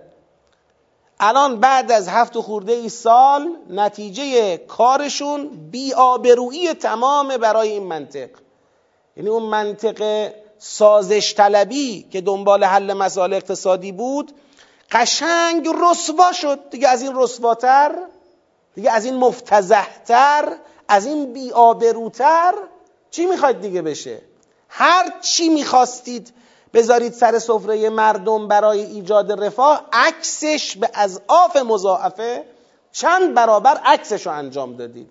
الان بعد از هفت خورده ای سال نتیجه کارشون بیآبرویی تمام برای این منطق. یعنی اون منطق سازش طلبی که دنبال حل مسائل اقتصادی بود قشنگ رسوا شد. دیگه از این رسواتر دیگه از این مفتزهتر از این بیآبروتر چی می‌خواید دیگه بشه؟ هر چی می‌خواستید بذارید سر سفره مردم برای ایجاد رفاه عکسش به آف مضاعفه چند برابر عکسش رو انجام دادید.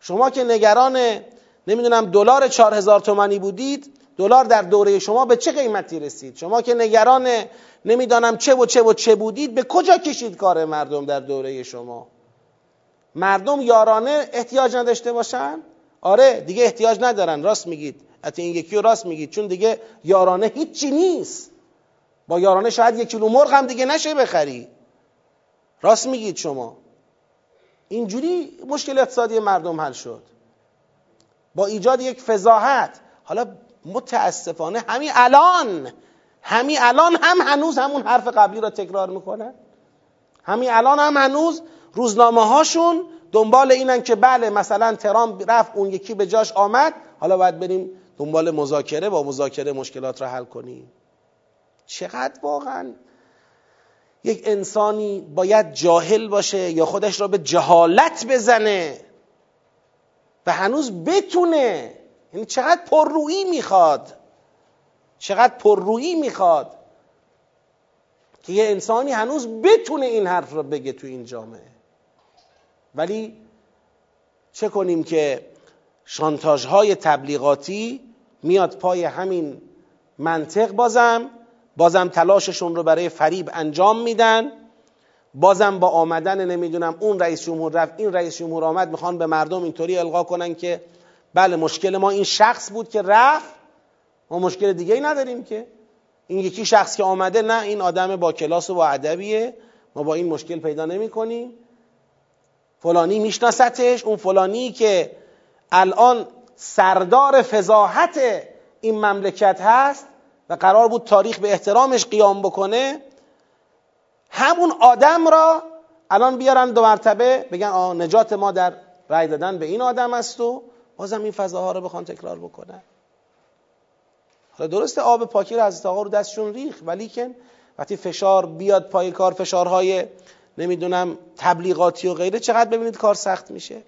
شما که نگران نمی‌دونم دلار چهار هزار تومانی بودید دلار در دوره شما به چه قیمتی رسید؟ شما که نگران نمی‌دانم چه و چه و چه بودید به کجا کشید کار مردم در دوره شما؟ مردم یارانه احتیاج نداشته باشن؟ آره دیگه احتیاج ندارن. راست میگید. حتی این یکی رو راست میگید. چون دیگه یارانه هیچی نیست. با یارانه شاید یک کیلو مرغ هم دیگه نشه بخری. راست میگید شما. اینجوری مشکل اقتصادی مردم حل شد. با ایجاد یک فضاحت. حالا متاسفانه همین الان همین الان هم هنوز همون حرف قبلی را تکرار می‌کنن همین الان هم هنوز روزنامه هاشون دنبال اینن که بله مثلا ترامپ رفت اون یکی به جاش آمد. حالا باید بریم دنبال مذاکره با مذاکره مشکلات را حل کنیم. چقدر واقعا یک انسانی باید جاهل باشه یا خودش را به جهالت بزنه و هنوز بتونه یعنی چقدر پررویی می‌خواد. چقدر پررویی می‌خواد. که یه انسانی هنوز بتونه این حرف را بگه تو این جامعه. ولی چه کنیم که شانتاژ های تبلیغاتی میاد پای همین منطق بازم. بازم تلاششون رو برای فریب انجام میدن. بازم با آمدن نمی‌دونم اون رئیس جمهور رفت این رئیس جمهور آمد می‌خوان به مردم اینطوری القا کنن که بله مشکل ما این شخص بود که رفت. ما مشکل دیگه ای نداریم که. این یکی شخص که آمده نه این آدم با کلاس و با ادبیه. ما با این مشکل پیدا نمی کنیم فلانی میشناستش اون فلانی که الان سردار فضاحت این مملکت هست و قرار بود تاریخ به احترامش قیام بکنه همون آدم را الان بیارن دو مرتبه بگن آه نجات ما در رای دادن به این آدم است و بازم این فضاها رو بخوان تکرار بکنن. حالا درسته آب پاکی رو از آقا رو دستشون ریخ ولی که وقتی فشار بیاد پای کار فشارهای نمی‌دونم تبلیغاتی و غیره چقدر ببینید کار سخت میشه؟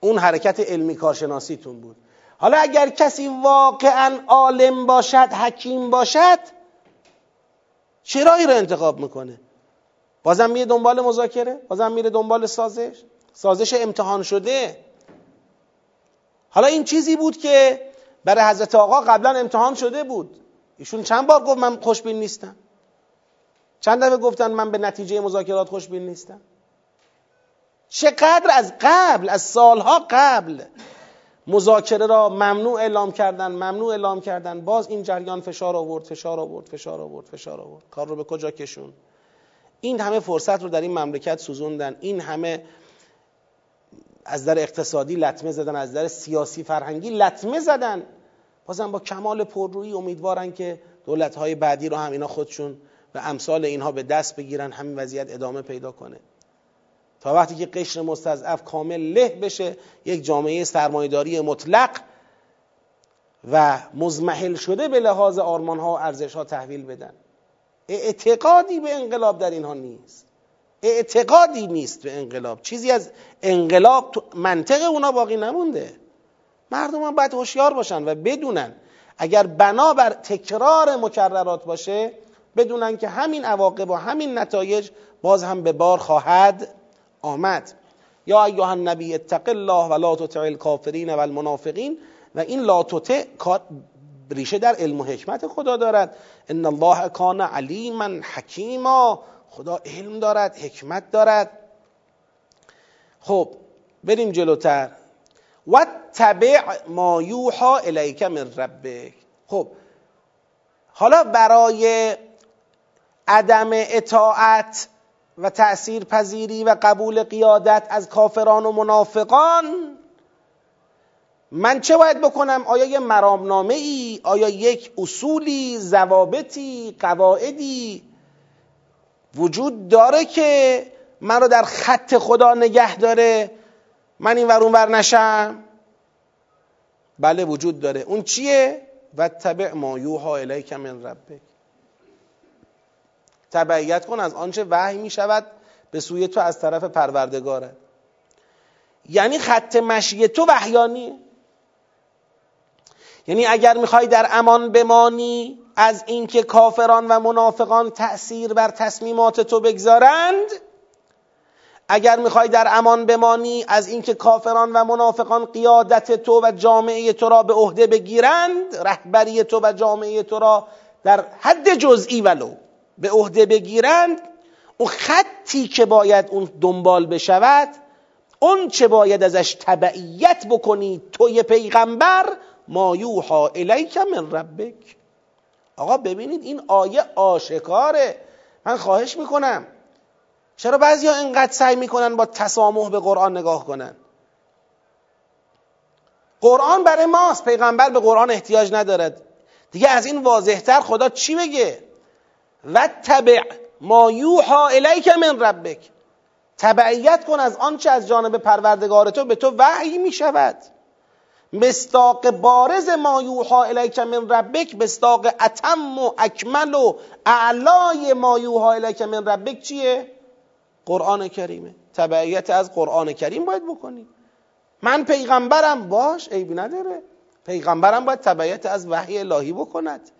اون حرکت علمی کارشناسیتون بود. حالا اگر کسی واقعا عالم باشد حکیم باشد چرایی رو انتخاب می‌کنه؟ بازم میره دنبال مذاکره؟ بازم میره دنبال سازش؟ سازش امتحان شده؟ حالا این چیزی بود که برای حضرت آقا قبلا امتحان شده بود. ایشون چند بار گفت من خوشبین نیستم. چند دفعه گفتن من به نتیجه مذاکرات خوشبین نیستم. چقدر از قبل از سالها قبل مذاکره را ممنوع اعلام کردن ممنوع اعلام کردن. باز این جریان فشار آورد فشار آورد فشار آورد فشار آورد. کار رو به کجا کشون؟ این همه فرصت رو در این مملکت سوزوندن. این همه از در اقتصادی لطمه زدن از در سیاسی فرهنگی لطمه زدن. بازم با کمال پررویی امیدوارن که دولت‌های بعدی رو هم اینا خودشون و امثال اینها به دست بگیرن همین وضعیت ادامه پیدا کنه. تا وقتی که قشر مستضعف کامل له بشه یک جامعه سرمایداری مطلق و مزمحل شده به لحاظ آرمان ها و ارزش ها تحویل بدن. اعتقادی به انقلاب در اینها نیست. اعتقادی نیست به انقلاب. چیزی از انقلاب تو منطق اونا باقی نمونده. مردم هم باید هوشیار باشن و بدونن. اگر بنا بر تکرار مکررات باشه بدونن که همین عواقب و همین نتایج باز هم به بار خواهد آمد. یا ایها النبی اتق الله و لا تطع الکافرین و المنافقین و این لا تطع ریشه در علم و حکمت خدا دارد. ان الله کان علیما حکیما. خدا علم دارد حکمت دارد. خب بریم جلوتر. و تبع ما یوحا الیک من ربک. خب حالا برای عدم اطاعت و تأثیر پذیری و قبول قیادت از کافران و منافقان من چه باید بکنم؟ آیا یه مرامنامه ای آیا یک اصولی ضوابطی قواعدی؟ وجود داره که من رو در خط خدا نگه داره من این ورون ور نشم. بله وجود داره. اون چیه؟ و تبع ما یوها الیک من ربک. تبعیت کن از آنچه وحی می شود به سوی تو از طرف پروردگاره یعنی خط مشی تو وحیانی. یعنی اگر می‌خوای در امان بمانی از اینکه کافران و منافقان تأثیر بر تصمیمات تو بگذارند اگر می‌خوای در امان بمانی از اینکه کافران و منافقان قیادت تو و جامعه تو را به عهده بگیرند رهبری تو و جامعه تو را در حد جزئی ولو به عهده بگیرند اون خطی که باید اون دنبال بشود اون چه باید ازش تبعیت بکنی توی پیغمبر ما یوحا الیک من ربک. آقا ببینید این آیه آشکاره. من خواهش می‌کنم. چرا بعضی ها اینقدر سعی می‌کنن با تسامح به قرآن نگاه کنن؟ قرآن برای ماست. پیغمبر به قرآن احتیاج ندارد. دیگه از این واضحتر خدا چی بگه و تبع ما یوحا الیک من ربک. تبعیت کن از آنچه از جانب پروردگار تو به تو وحی می شود مستاق بارز ما یوحا الیک من ربک مستاق اتم و اکمل و اعلای ما یوحا الیک من ربک چیه؟ قرآن کریمه. تبعیت از قرآن کریم باید بکنی من پیغمبرم باش عیبی نداره. پیغمبرم باید تبعیت از وحی الهی بکند.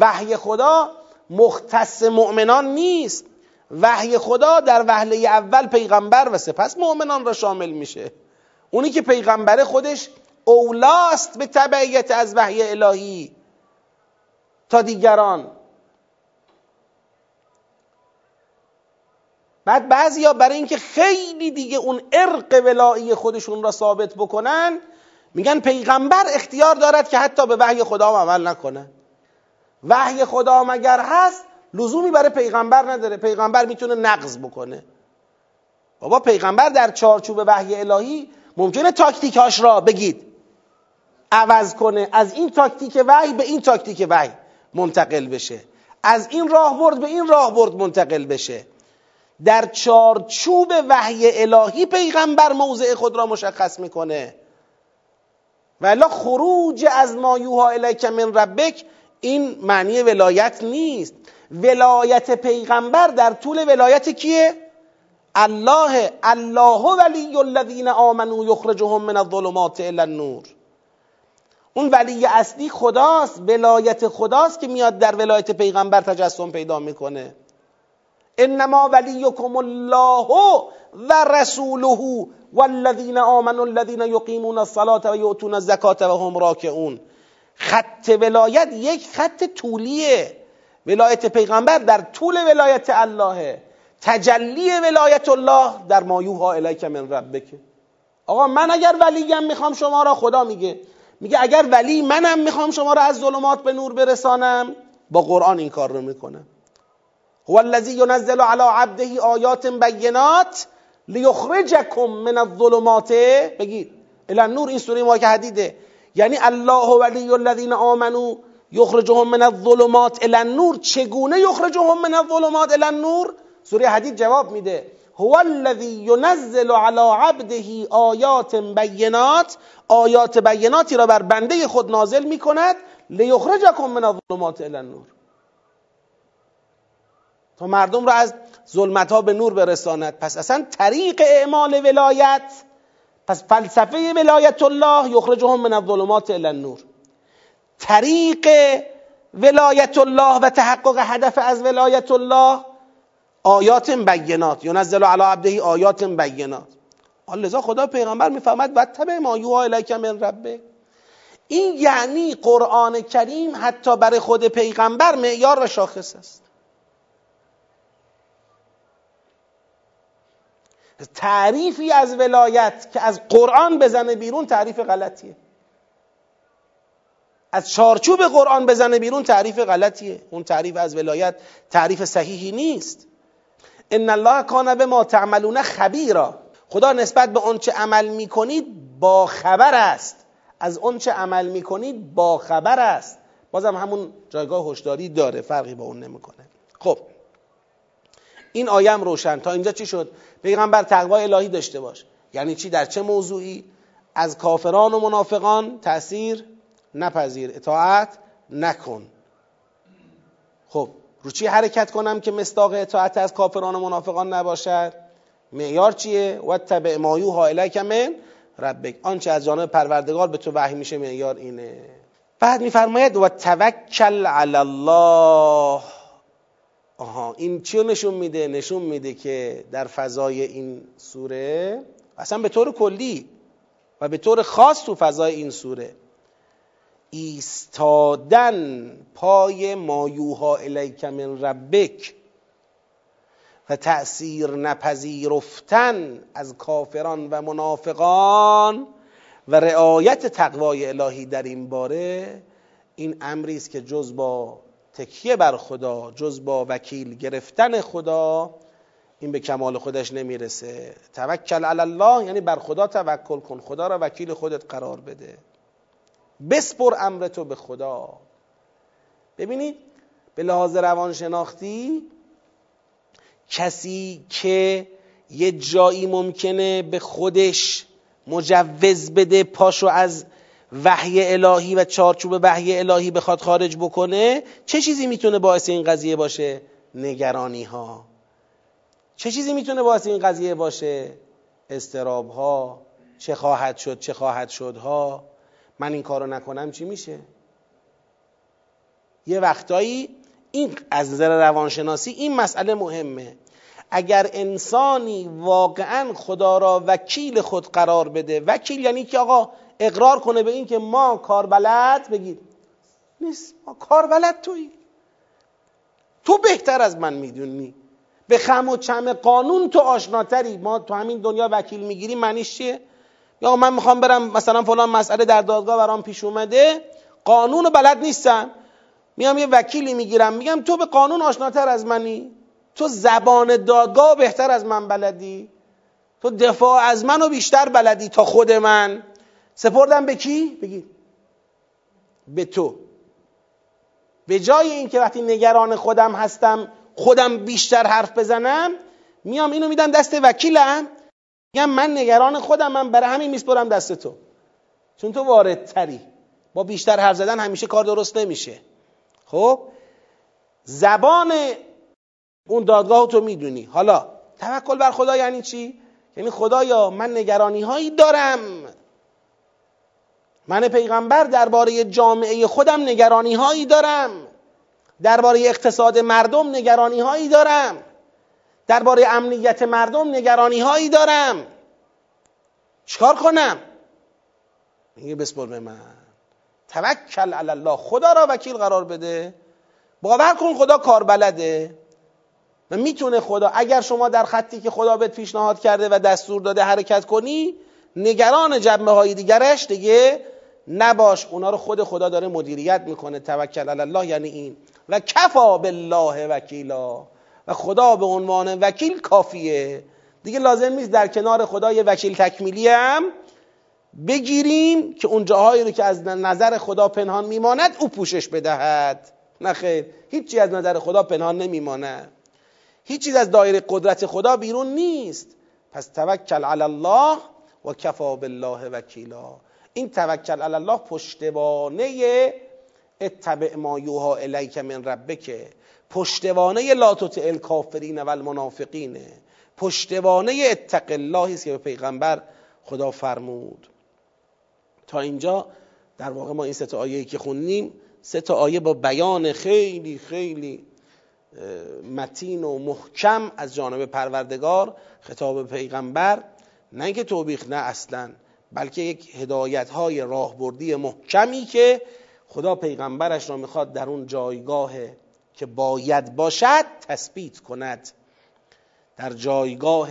وحی خدا مختص مؤمنان نیست. وحی خدا در وهله اول پیغمبر و سپس مؤمنان را شامل میشه. اونی که پیغمبر خودش اولاست به تبعیت از وحی الهی تا دیگران. بعد بعضیا برای اینکه خیلی دیگه اون ارق ولایی خودشون را ثابت بکنن میگن پیغمبر اختیار دارد که حتی به وحی خدا عمل نکنه. وحی خدا مگر هست لزومی برای پیغمبر نداره. پیغمبر می‌تونه نقض بکنه. بابا پیغمبر در چارچوب وحی الهی ممکنه تاکتیکاش را بگید. عوض کنه. از این تاکتیک وحی به این تاکتیک وحی منتقل بشه. از این راه برد به این راه برد منتقل بشه. در چارچوب وحی الهی پیغمبر موضع خود را مشخص می‌کنه. ولی خروج از ما یوها الیک من ربک. این معنی ولایت نیست. ولایت پیغمبر در طول ولایت کیه؟ الله الله ولی الذین آمنوا یخرجهم من الظلمات الی النور. اون ولی اصلی خداست ولایت خداست که میاد در ولایت پیغمبر تجسم پیدا می‌کنه. انما ولیکم الله و رسوله والذین آمنوا الذین یقیمون الصلاة و یؤتون الزکات و هم راکعون. خط ولایت یک خط طولیه. ولایت پیغمبر در طول ولایت الله تجلی ولایت الله در مایوها الیک من ربک. آقا من اگر ولیم می‌خوام شما را خدا میگه. میگه اگر ولی منم می‌خوام شما را از ظلمات به نور برسانم با قرآن این کار رو می‌کنم هو الذی ینزل علی عبده آیات بینات لیخرجکم من الظلمات. بگید. الان نور این سوره ما که حدیده. یعنی الله ولی الذین آمنو یخرجهم من الظلمات. الى النور چگونه یخرجهم من الظلمات؟ الى النور سوره حدید جواب میده. هو الذی ینزل علی عبده آیات بینات آیات بیناتی را بر بنده خود نازل می‌کند لیخرجکم من الظلمات الى النور. تا مردم را از ظلمت ها به نور برساند. پس اصلا طریق اعمال ولایت پس فلسفه ولایت الله یخرجهم من الظلمات الى النور. طریق ولایت الله و تحقق هدف از ولایت الله آیات بینات. ینزل علی عبده آیات بینات. لذا خدا پیغمبر می‌فهمد و تبع ما یوها الیک من ربه این یعنی قرآن کریم حتی برای خود پیغمبر معیار و شاخص است. تعریفی از ولایت که از قرآن بزنه بیرون تعریف غلطیه. از چارچوب قرآن بزنه بیرون تعریف غلطیه. اون تعریف از ولایت تعریف صحیحی نیست. ان الله کان به ما تعملون خبیرا. خدا نسبت به آنچه عمل می‌کنید با خبر است. از آنچه عمل می‌کنید با خبر است. بازم همون جایگاه هشداری داره فرقی با اون نمی‌کنه. خب. این آیم روشن. تا اینجا چی شد؟ پیغمبر تقوای الهی داشته باش. یعنی چی؟ در چه موضوعی؟ از کافران و منافقان تاثیر نپذیر. اطاعت نکن. خب. رو چی حرکت کنم که مستاق اطاعت از کافران و منافقان نباشد؟ معیار چیه؟ و تبع مایوها الیک من ربک. آنچه از جانب پروردگار به تو وحی میشه معیار اینه. بعد میفرماید و توکل علی الله. آها این چی نشون میده؟ نشون میده که در فضای این سوره اصلا به طور کلی و به طور خاص تو فضای این سوره ایستادن پای مایوها الیک من ربک و تأثیر نپذیرفتن از کافران و منافقان و رعایت تقوای الهی در این باره این امری است که جز با تکیه بر خدا جز با وکیل گرفتن خدا این به کمال خودش نمی‌رسه. توکل علی الله یعنی بر خدا توکل کن خدا را وکیل خودت قرار بده. بسپر امر تو به خدا. ببینید به لحاظ روانشناختی کسی که یه جایی ممکنه به خودش مجوز بده پاشو از وحی الهی و چارچوب وحی الهی بخواد خارج بکنه چه چیزی می‌تونه باعث این قضیه باشه؟ نگرانی ها چه چیزی می‌تونه باعث این قضیه باشه؟ استراب ها چه خواهد شد چه خواهد شد ها من این کارو نکنم چی میشه؟ یه وقتایی این از نظر روانشناسی این مسئله مهمه. اگر انسانی واقعا خدا را وکیل خود قرار بده وکیل یعنی که آقا اقرار کنه به این که ما کاربلد بگید نیست ما کاربلد تویی. تو بهتر از من می‌دونی. به خم و چم قانون تو آشناتری. ما تو همین دنیا وکیل می‌گیری معنیش چیه؟ یا من می‌خوام برم مثلا فلان مسئله در دادگاه برام پیش اومده قانون بلد نیستم. میام یه وکیلی می‌گیرم میگم تو به قانون آشناتر از منی. تو زبان دادگاه بهتر از من بلدی. تو دفاع از منو بیشتر بلدی تا خود من. سپردم به کی؟ بگی. به تو. به جای اینکه وقتی نگران خودم هستم خودم بیشتر حرف بزنم میام اینو میدم دست وکیلم. میگم من نگران خودم من برای همین میسپرم دست تو. چون تو واردتری. با بیشتر حرف زدن همیشه کار درست نمیشه. خب؟ زبان اون دادگاه تو می‌دونی. حالا توکل بر خدا یعنی چی؟ یعنی خدایا من نگرانی هایی دارم. من پیغمبر درباره جامعه خودم نگرانی هایی دارم. درباره اقتصاد مردم نگرانی هایی دارم. درباره امنیت مردم نگرانی هایی دارم. چیکار کنم؟ میگه بسپر به من. توکل علی الله. خدا را وکیل قرار بده. باور کن خدا کار بلده. و می‌تونه خدا اگر شما در خطی که خدا بهت پیشنهاد کرده و دستور داده حرکت کنی نگران جبمه های دیگرش دیگه نباش. اونا رو خود خدا داره مدیریت می‌کنه. توکل علی الله یعنی این. و کفا بالله وکیلا. و خدا به عنوان وکیل کافیه. دیگه لازم نیست در کنار خدا یه وکیل تکمیلی هم بگیریم که اون جاهایی رو که از نظر خدا پنهان میماند او پوشش بدهد. نه خیر هیچی از نظر خدا پنهان نمیماند. هیچ چیز از دایره قدرت خدا بیرون نیست. پس توکل علی الله و کفا بالله وکیلا. این توکل علی الله پشتوانه اتبع ما یوها الیک من ربک. پشتوانه لا تطع الکافرین و المنافقین پشتوانه اتق الله است که به پیغمبر خدا فرمود. تا اینجا در واقع ما این سه تا آیه که خوندیم سه تا آیه با بیان خیلی خیلی متین و محکم از جانب پروردگار خطاب پیغمبر. نه اینکه توبیخ نه اصلا بلکه یک هدایت های راهبردی محکمی که خدا پیغمبرش را می‌خواد در اون جایگاه که باید باشد تثبیت کند. در جایگاه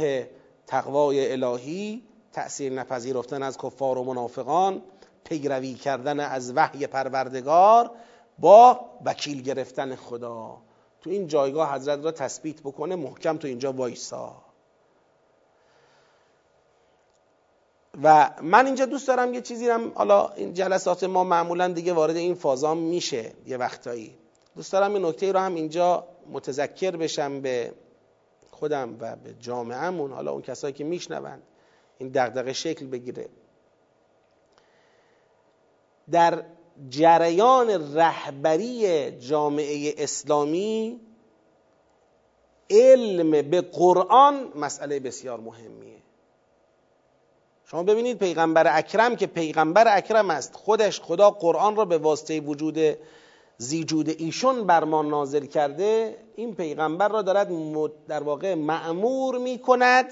تقوای الهی تأثیر نپذیرفتن از کفار و منافقان پیروی کردن از وحی پروردگار با وکیل گرفتن خدا. تو این جایگاه حضرت را تثبیت بکنه محکم تو اینجا وایسا. و من اینجا دوست دارم یه چیزی هم حالا این جلسات ما معمولا دیگه وارد این فازام میشه یه وقتایی. دوست دارم این نکته رو هم اینجا متذکر بشم به خودم و به جامعهمون. حالا اون کسایی که میشنوند این دغدغه شکل بگیره. در جریان رهبری جامعه اسلامی علم به قرآن مسئله بسیار مهمیه. شما ببینید پیغمبر اکرم که پیغمبر اکرم است. خودش خدا قرآن را به واسطه وجود زیجود ایشون بر ما نازل کرده این پیغمبر را دارد در واقع معمور می کند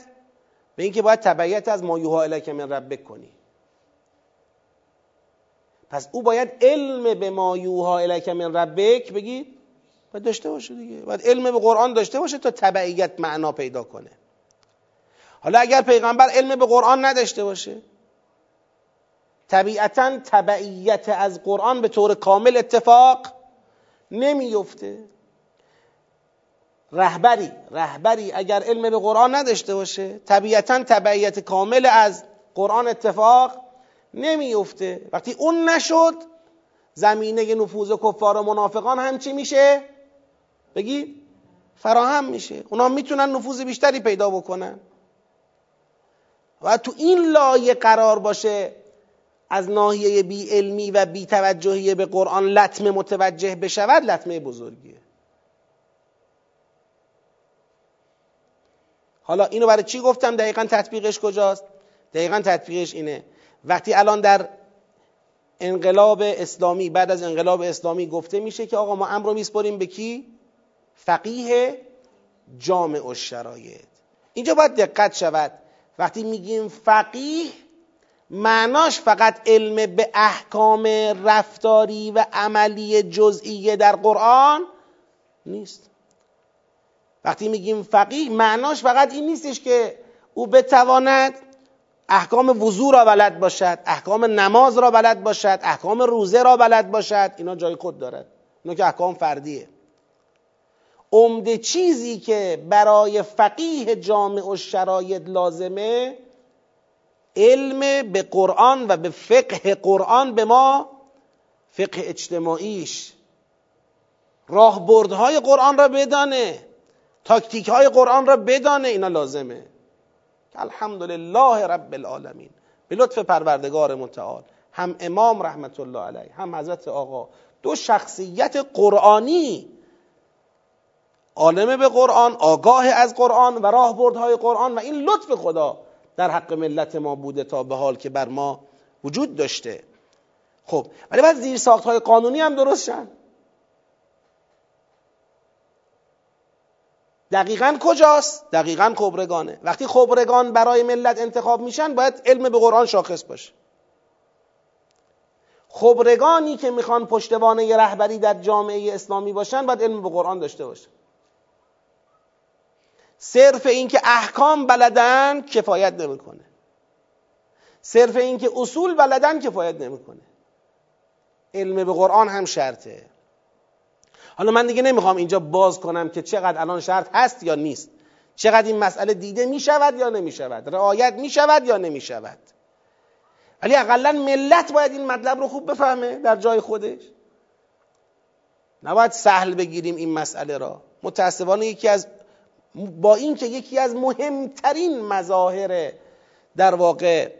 به اینکه باید تبعیت از ما یوها الیک من ربک کنی. پس او باید علم به ما یوها الیک من ربک بگید باید داشته باشه دیگه. باید علم به قرآن داشته باشه تا تبعیت معنا پیدا کنه. حالا اگر پیغمبر علم به قرآن نداشته باشه طبیعتا تبعیت از قرآن به طور کامل اتفاق نمیفته رهبری رهبری اگر علم به قرآن نداشته باشه طبیعتا تبعیت کامل از قرآن اتفاق نمیفته وقتی اون نشد زمینه نفوذ کفار و منافقان هم چی میشه؟ بگی فراهم میشه. اونا می‌تونن نفوذ بیشتری پیدا بکنن. و تو این لایه قرار باشه از ناحیه بی علمی و بی توجهی به قرآن لطمه متوجه بشود لطمه بزرگیه. حالا اینو برای چی گفتم؟ دقیقا تطبیقش کجاست؟ دقیقا تطبیقش اینه. وقتی الان در انقلاب اسلامی بعد از انقلاب اسلامی گفته میشه که آقا ما امر رو میسپریم به کی؟ فقیه جامع و شرایط اینجا باید دقت شود. وقتی میگیم فقیه معناش فقط علم به احکام رفتاری و عملی جزئیه در قرآن نیست. وقتی میگیم فقیه معناش فقط این نیستش که او بتواند احکام وضوع را بلد باشد احکام نماز را بلد باشد احکام روزه را بلد باشد. اینا جای خود دارد اینا که احکام فردیه. عمده چیزی که برای فقیه جامع و شرایط لازمه علم به قرآن و به فقه قرآن به ما فقه اجتماعیش. راهبردهای قرآن را بدانه تاکتیک های قرآن را بدانه اینا لازمه. الحمدلله رب العالمین. به لطف پروردگار متعال. هم امام رحمت الله علیه هم حضرت آقا. دو شخصیت قرآنی. عالم به قرآن آگاه از قرآن و راهبردهای قرآن و این لطف خدا. در حق ملت ما بوده تا به حال که بر ما وجود داشته. خب ولی بعد زیر ساخت های قانونی هم درست شن دقیقا کجاست؟ دقیقا خبرگانه. وقتی خبرگان برای ملت انتخاب میشن باید علم به قرآن شاخص باشه. خبرگانی که می‌خوان پشتوانه رهبری در جامعه اسلامی باشن باید علم به قرآن داشته باشن. صرف اینکه احکام بلدن کفایت نمی‌کنه. صرف اینکه اصول بلدن کفایت نمی‌کنه. علم به قرآن هم شرطه. حالا من دیگه نمی‌خوام اینجا باز کنم که چقدر الان شرط هست یا نیست. چقدر این مسئله دیده می‌شود یا نمی‌شود؟ رعایت می‌شود یا نمی‌شود؟ ولی اقلا ملت باید این مطلب رو خوب بفهمه در جای خودش. نباید سهل بگیریم این مسئله را. متاسفانه یکی از با اینکه یکی از مهمترین مظاهر در واقع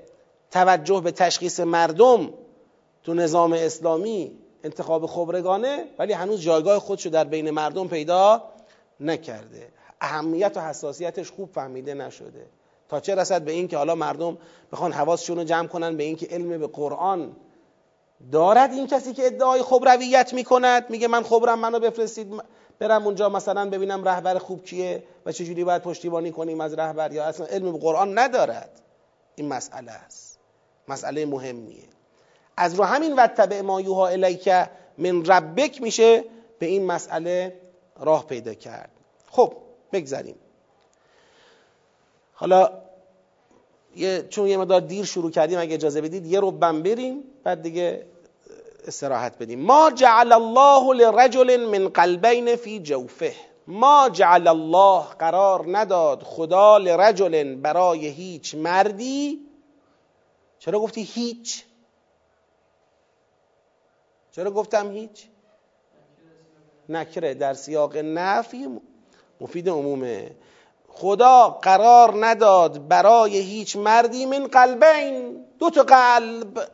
توجه به تشخیص مردم تو نظام اسلامی انتخاب خبرگانه ولی هنوز جایگاه خودشو در بین مردم پیدا نکرده. اهمیت و حساسیتش خوب فهمیده نشده. تا چه رسد به این که حالا مردم بخوان حواسشون رو جمع کنن به اینکه علم به قرآن دارد این کسی که ادعای خبرویت می‌کند؟ میگه من خبرم منو بفرستید. برم اونجا مثلا ببینم رهبر خوب کیه و چجوری باید پشتیبانی کنیم از رهبر یا اصلا علم قرآن ندارد. این مسئله است. مسئله مهمیه. از رو همین وتبع ما یوها الیک من ربک میشه به این مسئله راه پیدا کرد. خب بگذاریم حالا یه چون یه مدار دیر شروع کردیم اگه اجازه بدید یه رو بریم بعد دیگه استراحت بدیم. ما جعل الله لرجل من قلبین فی جوفه. ما جعل الله قرار نداد خدا لرجل برای هیچ مردی. چرا گفتی هیچ؟ چرا گفتم هیچ؟ نکره در سیاق نفی مفید عمومه. خدا قرار نداد برای هیچ مردی من قلبین. دو تا قلب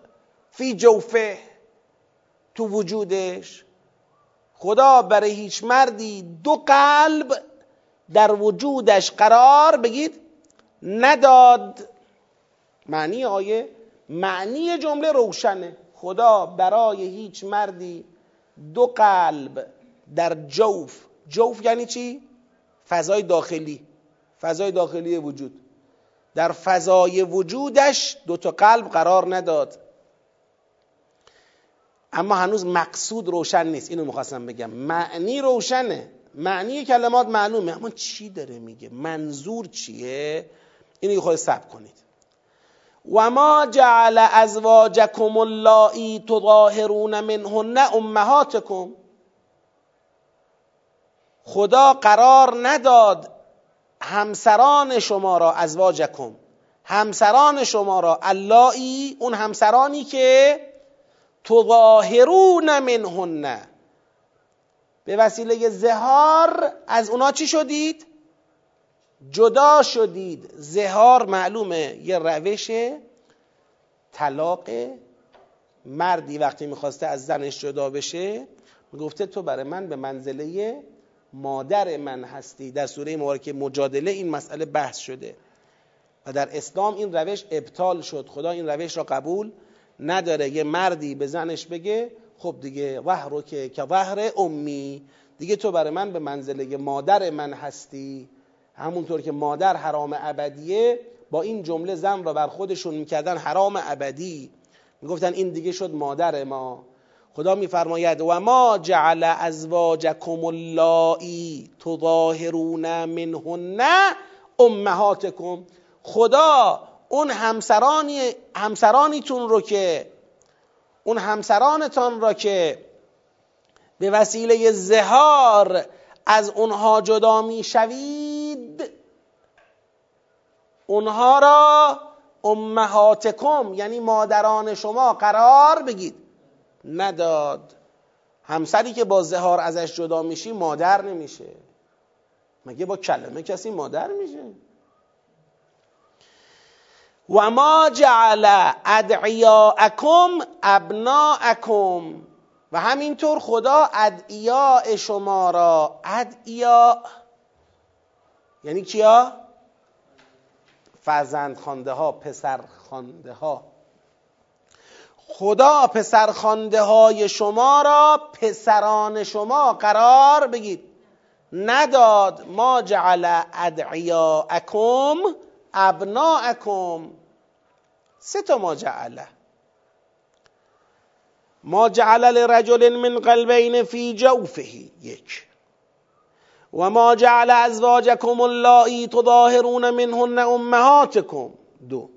فی جوفه. تو وجودش. خدا برای هیچ مردی دو قلب در وجودش قرار بگید نداد. معنی آیه معنی جمله روشنه. خدا برای هیچ مردی دو قلب در جوف. جوف یعنی چی؟ فضای داخلی. فضای داخلی وجود. در فضای وجودش دو تا قلب قرار نداد. اما هنوز مقصود روشن نیست. اینو می‌خواستم بگم. معنی روشنه. معنی کلمات معلومه. اما چی داره میگه؟ منظور چیه؟ اینو خود سب کنید. و ما جعل ازواجکم اللایی تظاهرون منهن امهاتکم. خدا قرار نداد همسران شما را ازواجکم. همسران شما را اللایی اون همسرانی که تظاهرون منهن. به وسیله زهار از اونا چی شدید؟ جدا شدید. زهار معلومه یه روش طلاق مردی وقتی می‌خواسته از زنش جدا بشه گفته تو برای من به منزله مادر من هستی. در سوره مبارکه مجادله این مسئله بحث شده. و در اسلام این روش ابطال شد. خدا این روش را قبول نداره. یه مردی به زنش بگه خب دیگه وحر رو که که وحر امی. دیگه تو برای من به منزله مادر من هستی. همونطور که مادر حرام ابدیه با این جمله زن را بر خودشون می‌کردن حرام ابدی. می‌گفتن این دیگه شد مادر ما. خدا میفرماید و ما جعل ازواجکم اللایی تظاهرون منهن امهاتکم. خدا اون همسرانی همسرانیتون رو که اون همسرانتان را که به وسیله زهار از اونها جدا می‌شوید اونها را امهاتکم یعنی مادران شما قرار بگید. نداد. همسری که با زهار ازش جدا میشی مادر نمیشه. مگه با کلمه کسی مادر میشه؟ و ما جعل ادعیاءکم ابناءکم. و همینطور خدا ادعیاء شما را. ادعیاء. یعنی کیا؟ فرزند خانده ها پسر خانده ها خدا پسر خانده های شما را پسران شما قرار بگید. نداد ما جعل ادعیاءکم ابناءکم. سه تا ما جعله. ما جعل لرجل من قلبین فی جوفه. یک. و ما جعل ازواجکم اللایی تظاهرون منهن امهاتکم. دو.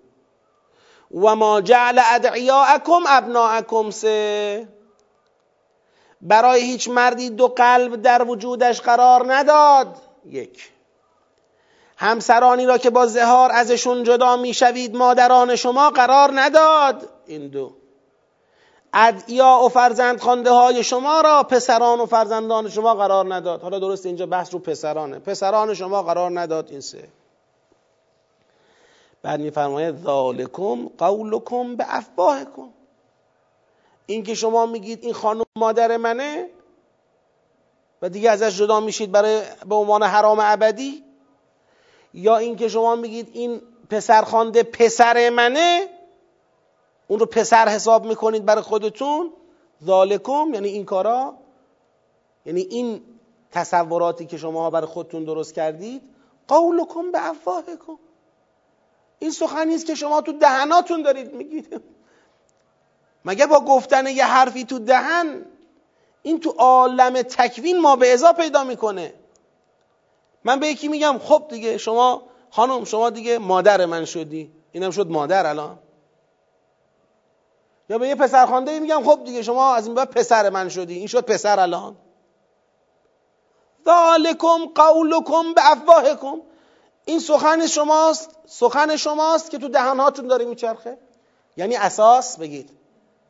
و ما جعل ادعیاءکم ابناءکم. سه. برای هیچ مردی دو قلب در وجودش قرار نداد. یک. همسرانی را که با زهار ازشون جدا می‌شوید مادران شما قرار نداد. این دو. ادعیا و فرزند خانده های شما را پسران و فرزندان شما قرار نداد. حالا درست اینجا بحث رو پسرانه. پسران شما قرار نداد این سه. بعد میفرماید ذالکم قولکم به افواهکم. این که شما میگید این خانم مادر منه و دیگه ازش جدا میشید برای به عنوان حرام ابدی یا اینکه شما میگید این پسر خانده پسر منه اون رو پسر حساب می‌کنید برای خودتون؟ ذالکم یعنی این کارا؟ یعنی این تصوراتی که شما برای خودتون درست کردید؟ قولکم به افواهکم. این سخنی است که شما تو دهناتون دارید میگید. مگه با گفتن یه حرفی تو دهن این تو عالم تکوین ما به ازا پیدا می‌کنه؟ من به یکی میگم خب دیگه شما خانم شما دیگه مادر من شدی. اینم شد مادر الان. یا به یه پسر خانده میگم خب دیگه شما از این بعد پسر من شدی. این شد پسر الان. ذالکم قولکم به افواهکم این سخن شماست سخن شماست که تو دهانهاتون داره میچرخه. یعنی اساس بگید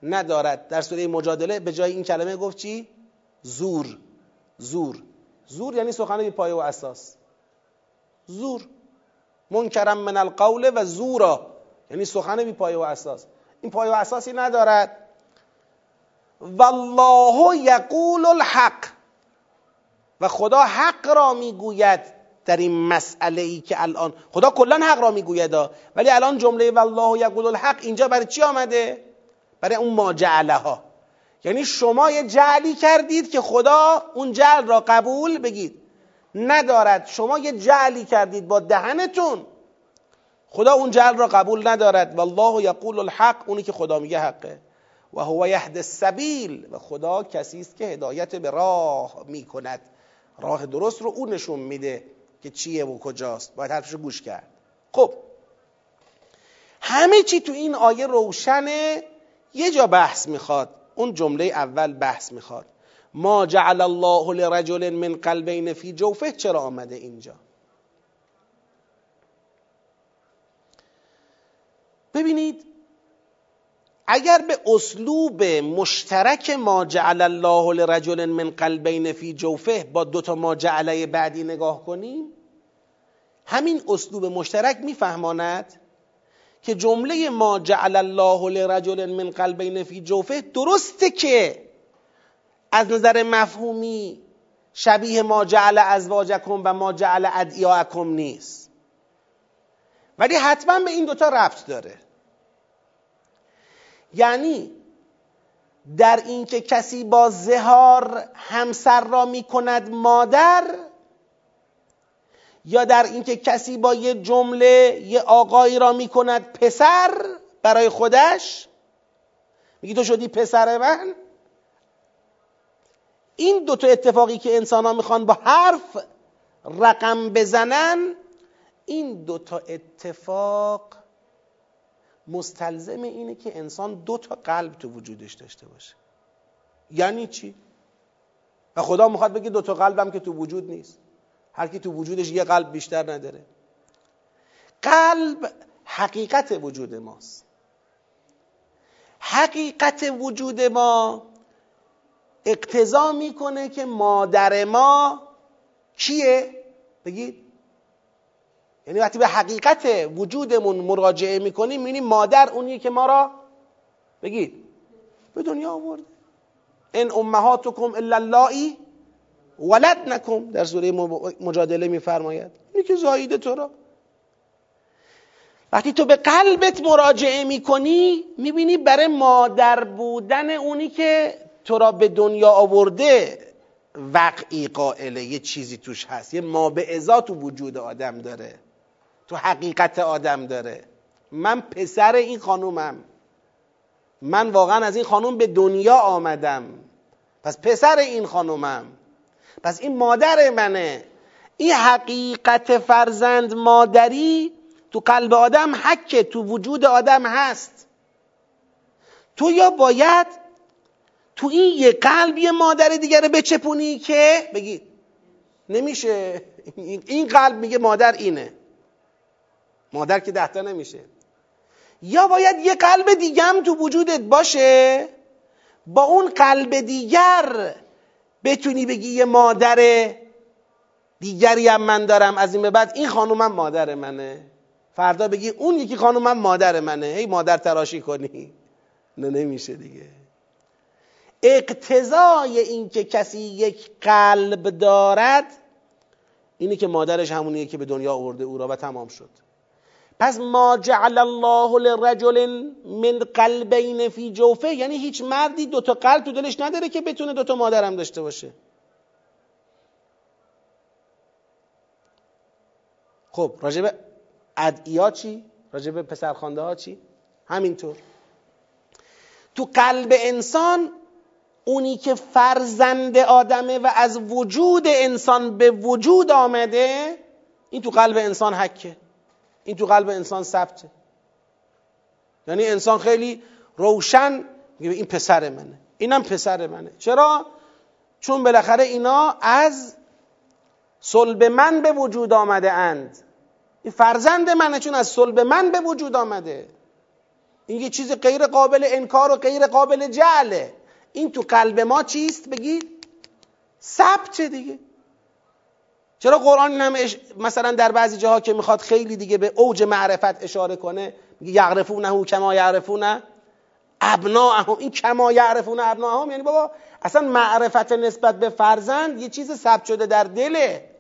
ندارد. در سوره مجادله به جای این کلمه گفت چی؟ زور. زور. زور یعنی سخن بی پایه و اساس. زور. منکرم من القول و زورا. یعنی سخن بی پایه و اساس. این پایه و اساسی ندارد. والله یقول الحق. و خدا حق را می‌گوید در این مسئله ای که الان خدا کلا حق را می‌گوید ولی الان جمله والله یقول الحق اینجا برای چی آمده؟ برای اون ما ها یعنی شما یه جعلی کردید که خدا اون جعل را قبول بگید. ندارد. شما یه جعلی کردید با دهنتون. خدا اون جعل را قبول ندارد. والله یقول الحق. اونی که خدا میگه حقه. و هو یهد السبیل. و خدا کسی است که هدایت به راه می‌کند. راه درست رو او نشون میده که چیه و کجاست. باید حرفش گوش کرد. خب. همه چی تو این آیه روشنه. یه جا بحث می‌خواد. اون جمله اول بحث می‌خواد. ما جعل الله لرجل من قلبین فی جوفه چرا آمده اینجا؟ ببینید اگر به اسلوب مشترک ما جعل الله لرجل من قلبین فی جوفه با دوتا ما جعله بعدی نگاه کنیم همین اسلوب مشترک میفهماند؟ که جمله ما جعل الله لرجل من قلبین فی جوفه درسته که از نظر مفهومی شبیه ما جعل ازواجکم و ما جعل ادعیاکم نیست. ولی حتما به این دوتا ربط داره. یعنی در اینکه کسی با زهار همسر را می کند مادر یا در اینکه کسی با یه جمله یه آقایی را می کند پسر برای خودش؟ میگی تو شدی پسر من؟ این دو تا اتفاقی که انسان ها می‌خوان با حرف رقم بزنن این دو تا اتفاق مستلزم اینه که انسان دو تا قلب تو وجودش داشته باشه. یعنی چی؟ و خدا می‌خواد بگه دو تا قلبم که تو وجود نیست. هر کی تو وجودش یه قلب بیشتر نداره. قلب حقیقت وجود ماست. حقیقت وجود ما اقتضا می‌کنه که مادر ما کیه؟ بگید. یعنی وقتی به حقیقت وجودمون مراجعه می‌کنیم می‌بینیم مادر اونیه که ما را بگید. به دنیا آورده. ان امهاتکم الا اللائي ولدنکم در سوره مجادله میفرماید. اینی که زاییده تو را. وقتی تو به قلبت مراجعه می‌کنی می‌بینی برای مادر بودن اونی که تو را به دنیا آورده وقعی قائله. یه چیزی توش هست. یه ما به تو وجود آدم داره. تو حقیقت آدم داره. من پسر این خانومم. من واقعا از این خانوم به دنیا آمدم. پس پسر این خانومم. پس این مادر منه. این حقیقت فرزند مادری تو قلب آدم حکه تو وجود آدم هست. تو یا باید تو این یه قلب یه مادر دیگر رو بچپونی که بگی نمیشه. این قلب میگه مادر اینه. مادر که دهتا نمیشه. یا باید یه قلب دیگم تو وجودت باشه با اون قلب دیگر بتونی بگی یه مادر دیگری هم من دارم از این به بعد این خانومم مادر منه. فردا بگی اون یکی خانومم مادر منه. هی مادر تراشی کنی. نه نمیشه دیگه. اقتضای این که کسی یک قلب دارد اینه که مادرش همونیه که به دنیا آورده او را و تمام شد. پس ما جعل الله لرجل من قلبین فی جوفه یعنی هیچ مردی دو تا قلب تو دلش نداره که بتونه دو تا مادرم داشته باشه خب راجب ادعیا چی؟ راجب پسرخوانده ها چی؟ همینطور تو قلب انسان اونی که فرزند آدمه و از وجود انسان به وجود آمده این تو قلب انسان حکه این تو قلب انسان ثبته. یعنی انسان خیلی روشن میگه این پسر منه. اینم پسر منه. چرا؟ چون بالاخره اینا از صلب من به وجود آمده اند. این فرزند منه چون از صلب من به وجود آمده. این یه چیز غیر قابل انکار و غیر قابل جعله. این تو قلب ما چیست؟ بگید. ثبت دیگه. چرا قرآن این همه مثلا در بعضی جاها که می‌خواد خیلی دیگه به اوج معرفت اشاره کنه میگه یعرفونه کما یعرفونه. ابناهم این کما یعرفون ابناهم یعنی بابا اصلا معرفت نسبت به فرزند یه چیز ثبت شده در دله.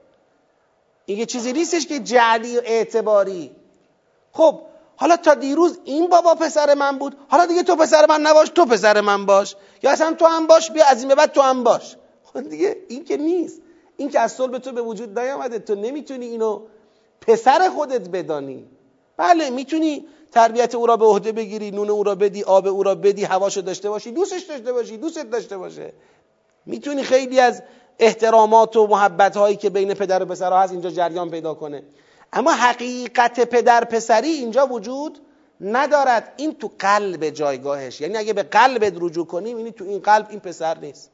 این یه چیزی نیستش که جعلی و اعتباری. خب حالا تا دیروز این بابا پسر من بود. حالا دیگه تو پسر من نباش تو پسر من باش. یا اصلا تو هم باش بیا از این به بعد تو هم باش. خب دیگه این که نیست. این که از صلب تو به وجود نیامده. تو نمی‌تونی اینو پسر خودت بدانی. بله می‌تونی تربیت او را به عهده بگیری نون او را بدی آب او را بدی هواشو داشته باشی دوستش داشته باشی دوستت داشته باشه. می‌تونی خیلی از احترامات و محبت هایی که بین پدر و پسرها هست اینجا جریان پیدا کنه. اما حقیقت پدر پسری اینجا وجود ندارد. این تو قلب جایگاهش. یعنی اگه به قلبت رجوع کنیم یعنی تو این قلب این پسر نیست.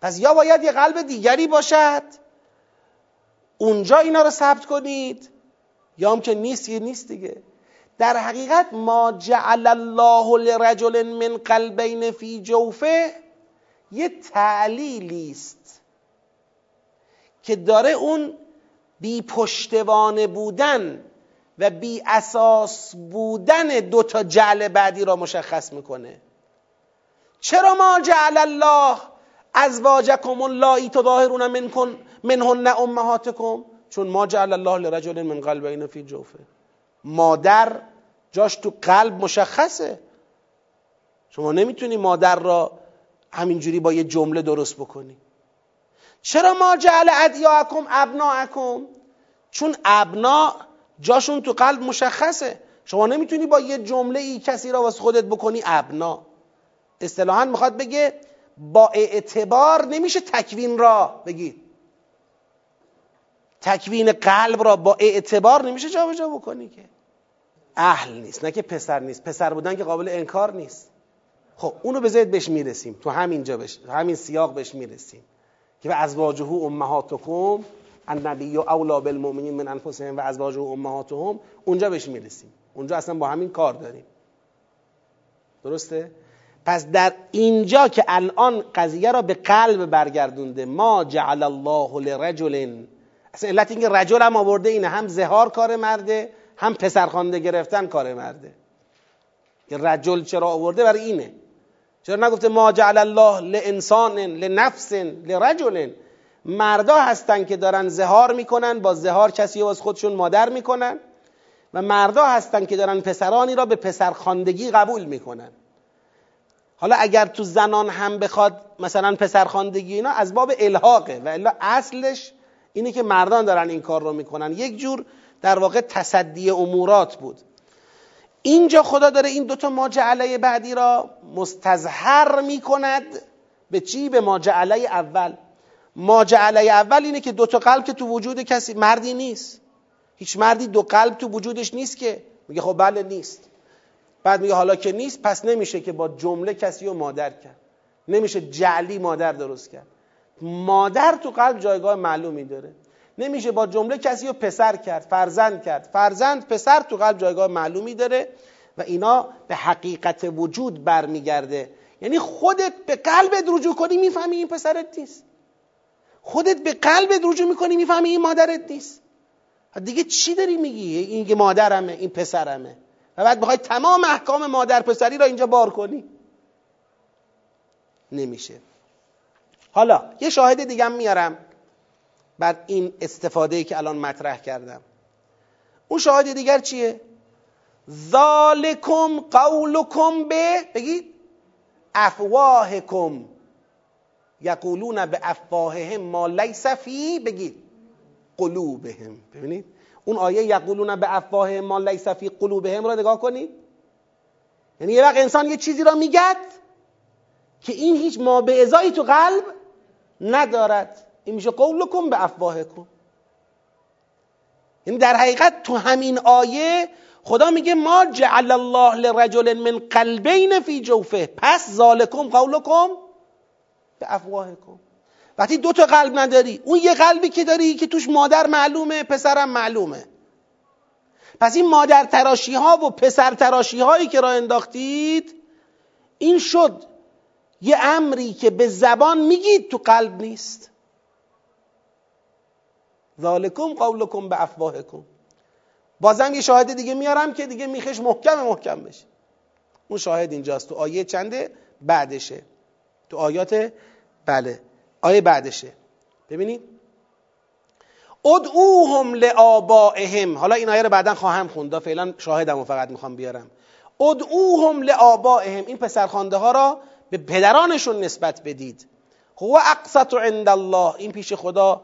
پس یا باید یه قلب دیگری باشد اونجا اینا رو ثبت کنید یا هم که نیست یه نیست دیگه. در حقیقت ما جعل الله لرجل من قلبین فی جوفه یه تعلیلی است که داره اون بی پشتوانه بودن و بی اساس بودن دو تا جعل بعدی را مشخص می‌کنه. چرا ما جعل الله ازواجکم اللایی تظاهرون منکن منهن امهاتکم. چون ما جعل الله لرجل من قلبین فی جوفه. مادر جاش تو قلب مشخصه. شما نمی‌تونی مادر را همینجوری با یه جمله درست بکنی. چرا ما جعل ادیاکم ابناکم؟ چون ابنا جاشون تو قلب مشخصه. شما نمی‌تونی با یه جمله ای کسی را واسه خودت بکنی ابنا. اصطلاحا می‌خواد بگه با اعتبار نمیشه تکوین را بگید تکوین قلب را با اعتبار نمیشه جابجا بکنی که. اهل نیست نه که پسر نیست. پسر بودن که قابل انکار نیست. خب اونو بذارید بهش می‌رسیم. تو همینجا بش همین سیاق بهش می‌رسیم. که به ازواجه امهاتکم النبی اولا بالمؤمنین من انفسهم و ازواجه امهاتهم اونجا بهش می‌رسیم. اونجا اصلا با همین کار داریم. درسته؟ پس در اینجا که الان قضیه را به قلب برگردونده ما جعل الله لرجل. اصلا علت اینکه رجل هم آورده اینه هم زهار کار مرده هم پسرخوانده گرفتن کار مرده. رجل چرا آورده؟ برای اینه. چرا نگفته ما جعل الله لانسان لنفس لرجل؟ مردا هستن که دارن زهار می‌کنن با زهار کسی از خودشون مادر می‌کنن. و مردا هستن که دارن پسرانی را به پسرخواندگی قبول می‌کنن. حالا اگر تو زنان هم بخواد مثلا پسرخواندگی اینا از باب الحاقه و الا اصلش اینه که مردان دارن این کار رو می‌کنن. یک جور در واقع تصدی امورات بود. اینجا خدا داره این دوتا ماجعله بعدی را مستظهر می‌کند به چی؟ به ماجعله اول. ماجعله اول اینه که دوتا قلب که تو وجود کسی مردی نیست. هیچ مردی دو قلب تو وجودش نیست که. میگه خب بله نیست. بعد میگه حالا که نیست پس نمیشه که با جمله کسی رو مادر کرد. نمیشه جعلی مادر درست کرد. مادر تو قلب جایگاه معلومی داره. نمیشه با جمله کسی رو پسر کرد فرزند کرد. فرزند پسر تو قلب جایگاه معلومی داره و اینا به حقیقت وجود برمیگرده. یعنی خودت به قلبت رجوع کنی می‌فهمی این پسرت نیست. خودت به قلبت رجوع می‌کنی می‌فهمی این مادرت نیست. دیگه چی داری میگی؟ این مادرمه این پسرمه. و بعد بخوای تمام احکام مادر پسری را اینجا بار کنی. نمیشه. حالا یه شاهد دیگه میارم بر این استفاده که الان مطرح کردم. اون شاهد دیگر چیه؟ ذالکم قولکم به بگید افواهکم. یقولون به افواههم ما لیس فی بگید. قلوبهم. ببینید؟ اون آیه یقولون به افواه ما لیس فی قلوبهم را نگاه کنید یعنی یه وقت انسان یه چیزی را میگد که این هیچ ما به ازایی تو قلب ندارد. این میشه قولکم به افواهکم. یعنی در حقیقت تو همین آیه خدا میگه ما جعل الله لرجل من قلبین فی جوفه. پس ذالکم قولکم به افواهکم. وقتی دو تا قلب نداری اون یه قلبی که داری که توش مادر معلومه پسرم معلومه. پس این مادر تراشی ها و پسر تراشی هایی که را انداختید این شد یه امری که به زبان میگید تو قلب نیست. ذالکم قولکم به افواهکم. بازم یه شاهد دیگه میارم که دیگه میخش محکم محکم بشه. اون شاهد اینجاست. تو آیه چنده؟ بعدشه. تو آیات بله. آیه بعدشه. ببینید. ادعوهم لآبائهم. حالا این آیه رو بعدا خواهم خوند. فعلا شاهدمو فقط می‌خوام بیارم. ادعوهم لآبائهم. این پسرخوانده ها را به پدرانشون نسبت بدید. هو اقسط عند الله. این پیش خدا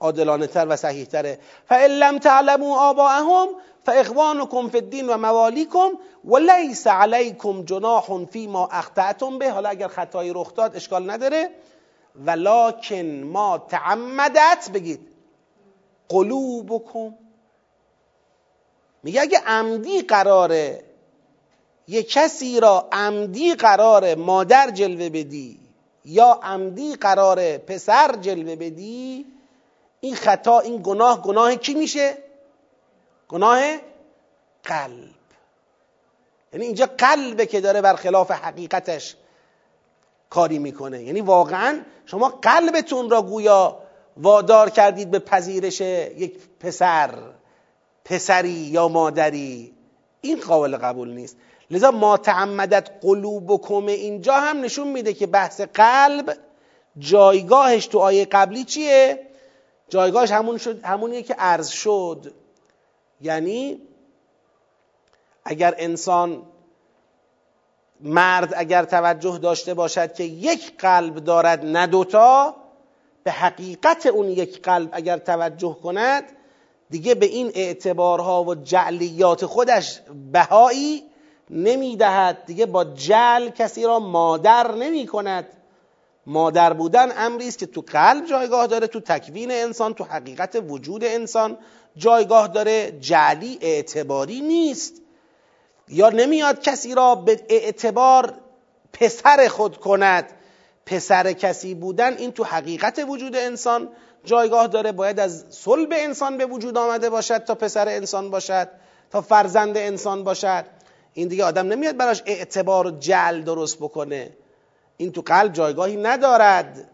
عادلانه تر و صحیح تره فان لم تعلموا آباءهم فاخوانكم فی الدین و موالیکم و لیس علیکم جناح فیما اخطأتم به. حالا اگر خطایی رخ داد اشکال نداره. ولکن ما تعمدت بگید. قلوبکم. میگه اگه عمدی قراره یه کسی را عمدی قراره مادر جلوه بدی یا عمدی قراره پسر جلوه بدی این خطا این گناه گناه کی میشه؟ گناه قلب. یعنی اینجا قلبه که داره برخلاف حقیقتش کاری می‌کنه. یعنی واقعا شما قلبتون را گویا وادار کردید به پذیرش یک پسر پسری یا مادری. این قابل قبول نیست. لذا ما تعمدت قلوبکم اینجا هم نشون میده که بحث قلب جایگاهش تو آیه قبلی چیه؟ جایگاهش همون شد همونیه که عرض شد. یعنی اگر انسان مرد اگر توجه داشته باشد که یک قلب دارد نه دوتا به حقیقت اون یک قلب اگر توجه کند دیگه به این اعتبارها و جعلیات خودش بهایی نمی‌دهد. دیگه با جل کسی را مادر نمی کند مادر بودن امری است که تو قلب جایگاه داره تو تکوین انسان تو حقیقت وجود انسان جایگاه داره. جعلی اعتباری نیست. یا نمیاد کسی را به اعتبار پسر خود کند. پسر کسی بودن این تو حقیقت وجود انسان. جایگاه داره باید از صلب انسان به وجود آمده باشد تا پسر انسان باشد تا فرزند انسان باشد. این دیگه آدم نمیاد براش اعتبار و جل درست بکنه. این تو قلب جایگاهی ندارد.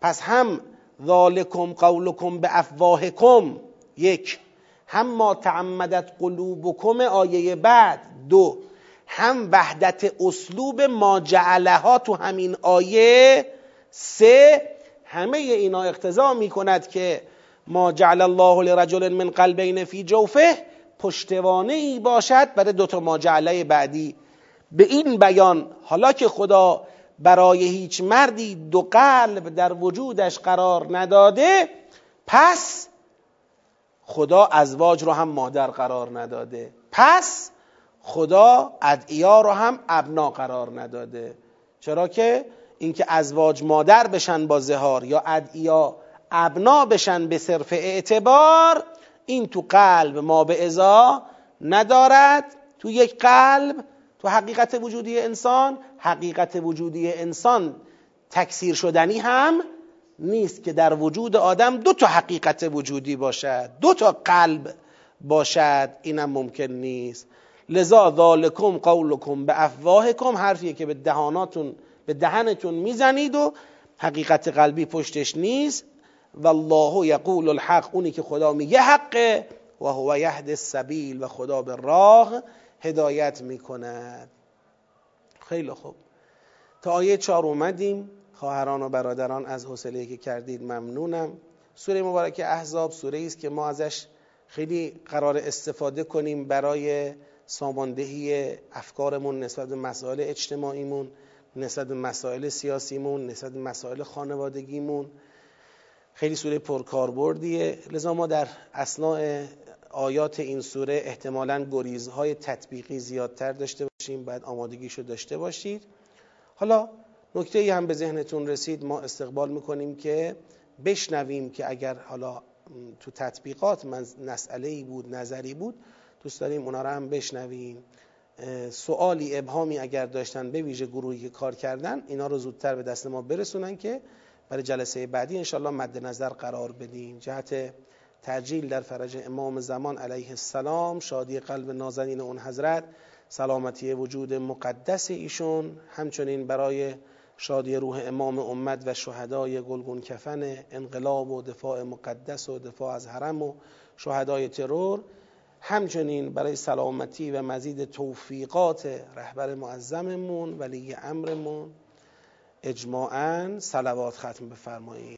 پس هم ذالکم قولکم به افواهکم. یک هم ما تعمدت قلوبکم آیه بعد. دو هم وحدت اسلوب ما جعلها تو همین آیه. سه همه اینا اقتضا می کند که ما جعل الله لرجل من قلبین فی جوفه پشتوانه ای باشد برای دوتا ما جعله بعدی. به این بیان حالا که خدا برای هیچ مردی دو قلب در وجودش قرار نداده پس خدا ازواج رو هم مادر قرار نداده. پس خدا ادعیا رو هم ابنا قرار نداده. چرا که اینکه ازواج مادر بشن با زهار یا ادعیا ابنا بشن به صرف اعتبار این تو قلب ما به ازا ندارد. تو یک قلب تو حقیقت وجودی انسان حقیقت وجودی انسان تکثیر شدنی هم نیست که در وجود آدم دو تا حقیقت وجودی باشد دو تا قلب باشد اینم ممکن نیست. لذا ذالکم قولکم به افواهکم حرفیه که به دهاناتون به دهنتون می‌زنید و حقیقت قلبی پشتش نیست. والله یقول الحق اونی که خدا میگه حقه و هو یهد السبیل و خدا به راه هدایت می‌کند. خیلی خوب. تا آیه چهار اومدیم. خواهران و برادران از حوصله که کردید ممنونم. سوره مبارک احزاب سوره است که ما ازش خیلی قرار استفاده کنیم برای ساماندهی افکارمون نسبت به مسائل اجتماعیمون نسبت به مسائل سیاسیمون نسبت به مسائل خانوادگیمون. خیلی سوره پرکاربردیه. لذا ما در اسناع آیات این سوره احتمالا گریزهای تطبیقی زیادتر داشته باشیم باید آمادگیشو داشته باشید. حالا نکته ای هم به ذهنتون رسید ما استقبال می‌کنیم که بشنویم که اگر حالا تو تطبیقات مسئله ای بود نظری بود دوست داریم اونا رو هم بشنویم. سوالی ابهامی اگر داشتن به ویژه گروهی که کار کردن اینا رو زودتر به دست ما برسونن که برای جلسه بعدی انشالله مد نظر قرار بدیم جهت ترجیل در فرج امام زمان علیه السلام شادی قلب نازنین اون حضرت سلامتی وجود مقدس ایشون. همچنین برای شادی روح امام امت و شهدای گلگون کفن انقلاب و دفاع مقدس و دفاع از حرم و شهدای ترور. همچنین برای سلامتی و مزید توفیقات رهبر معظممون ولی امرمون اجماعا صلوات ختم بفرمایید.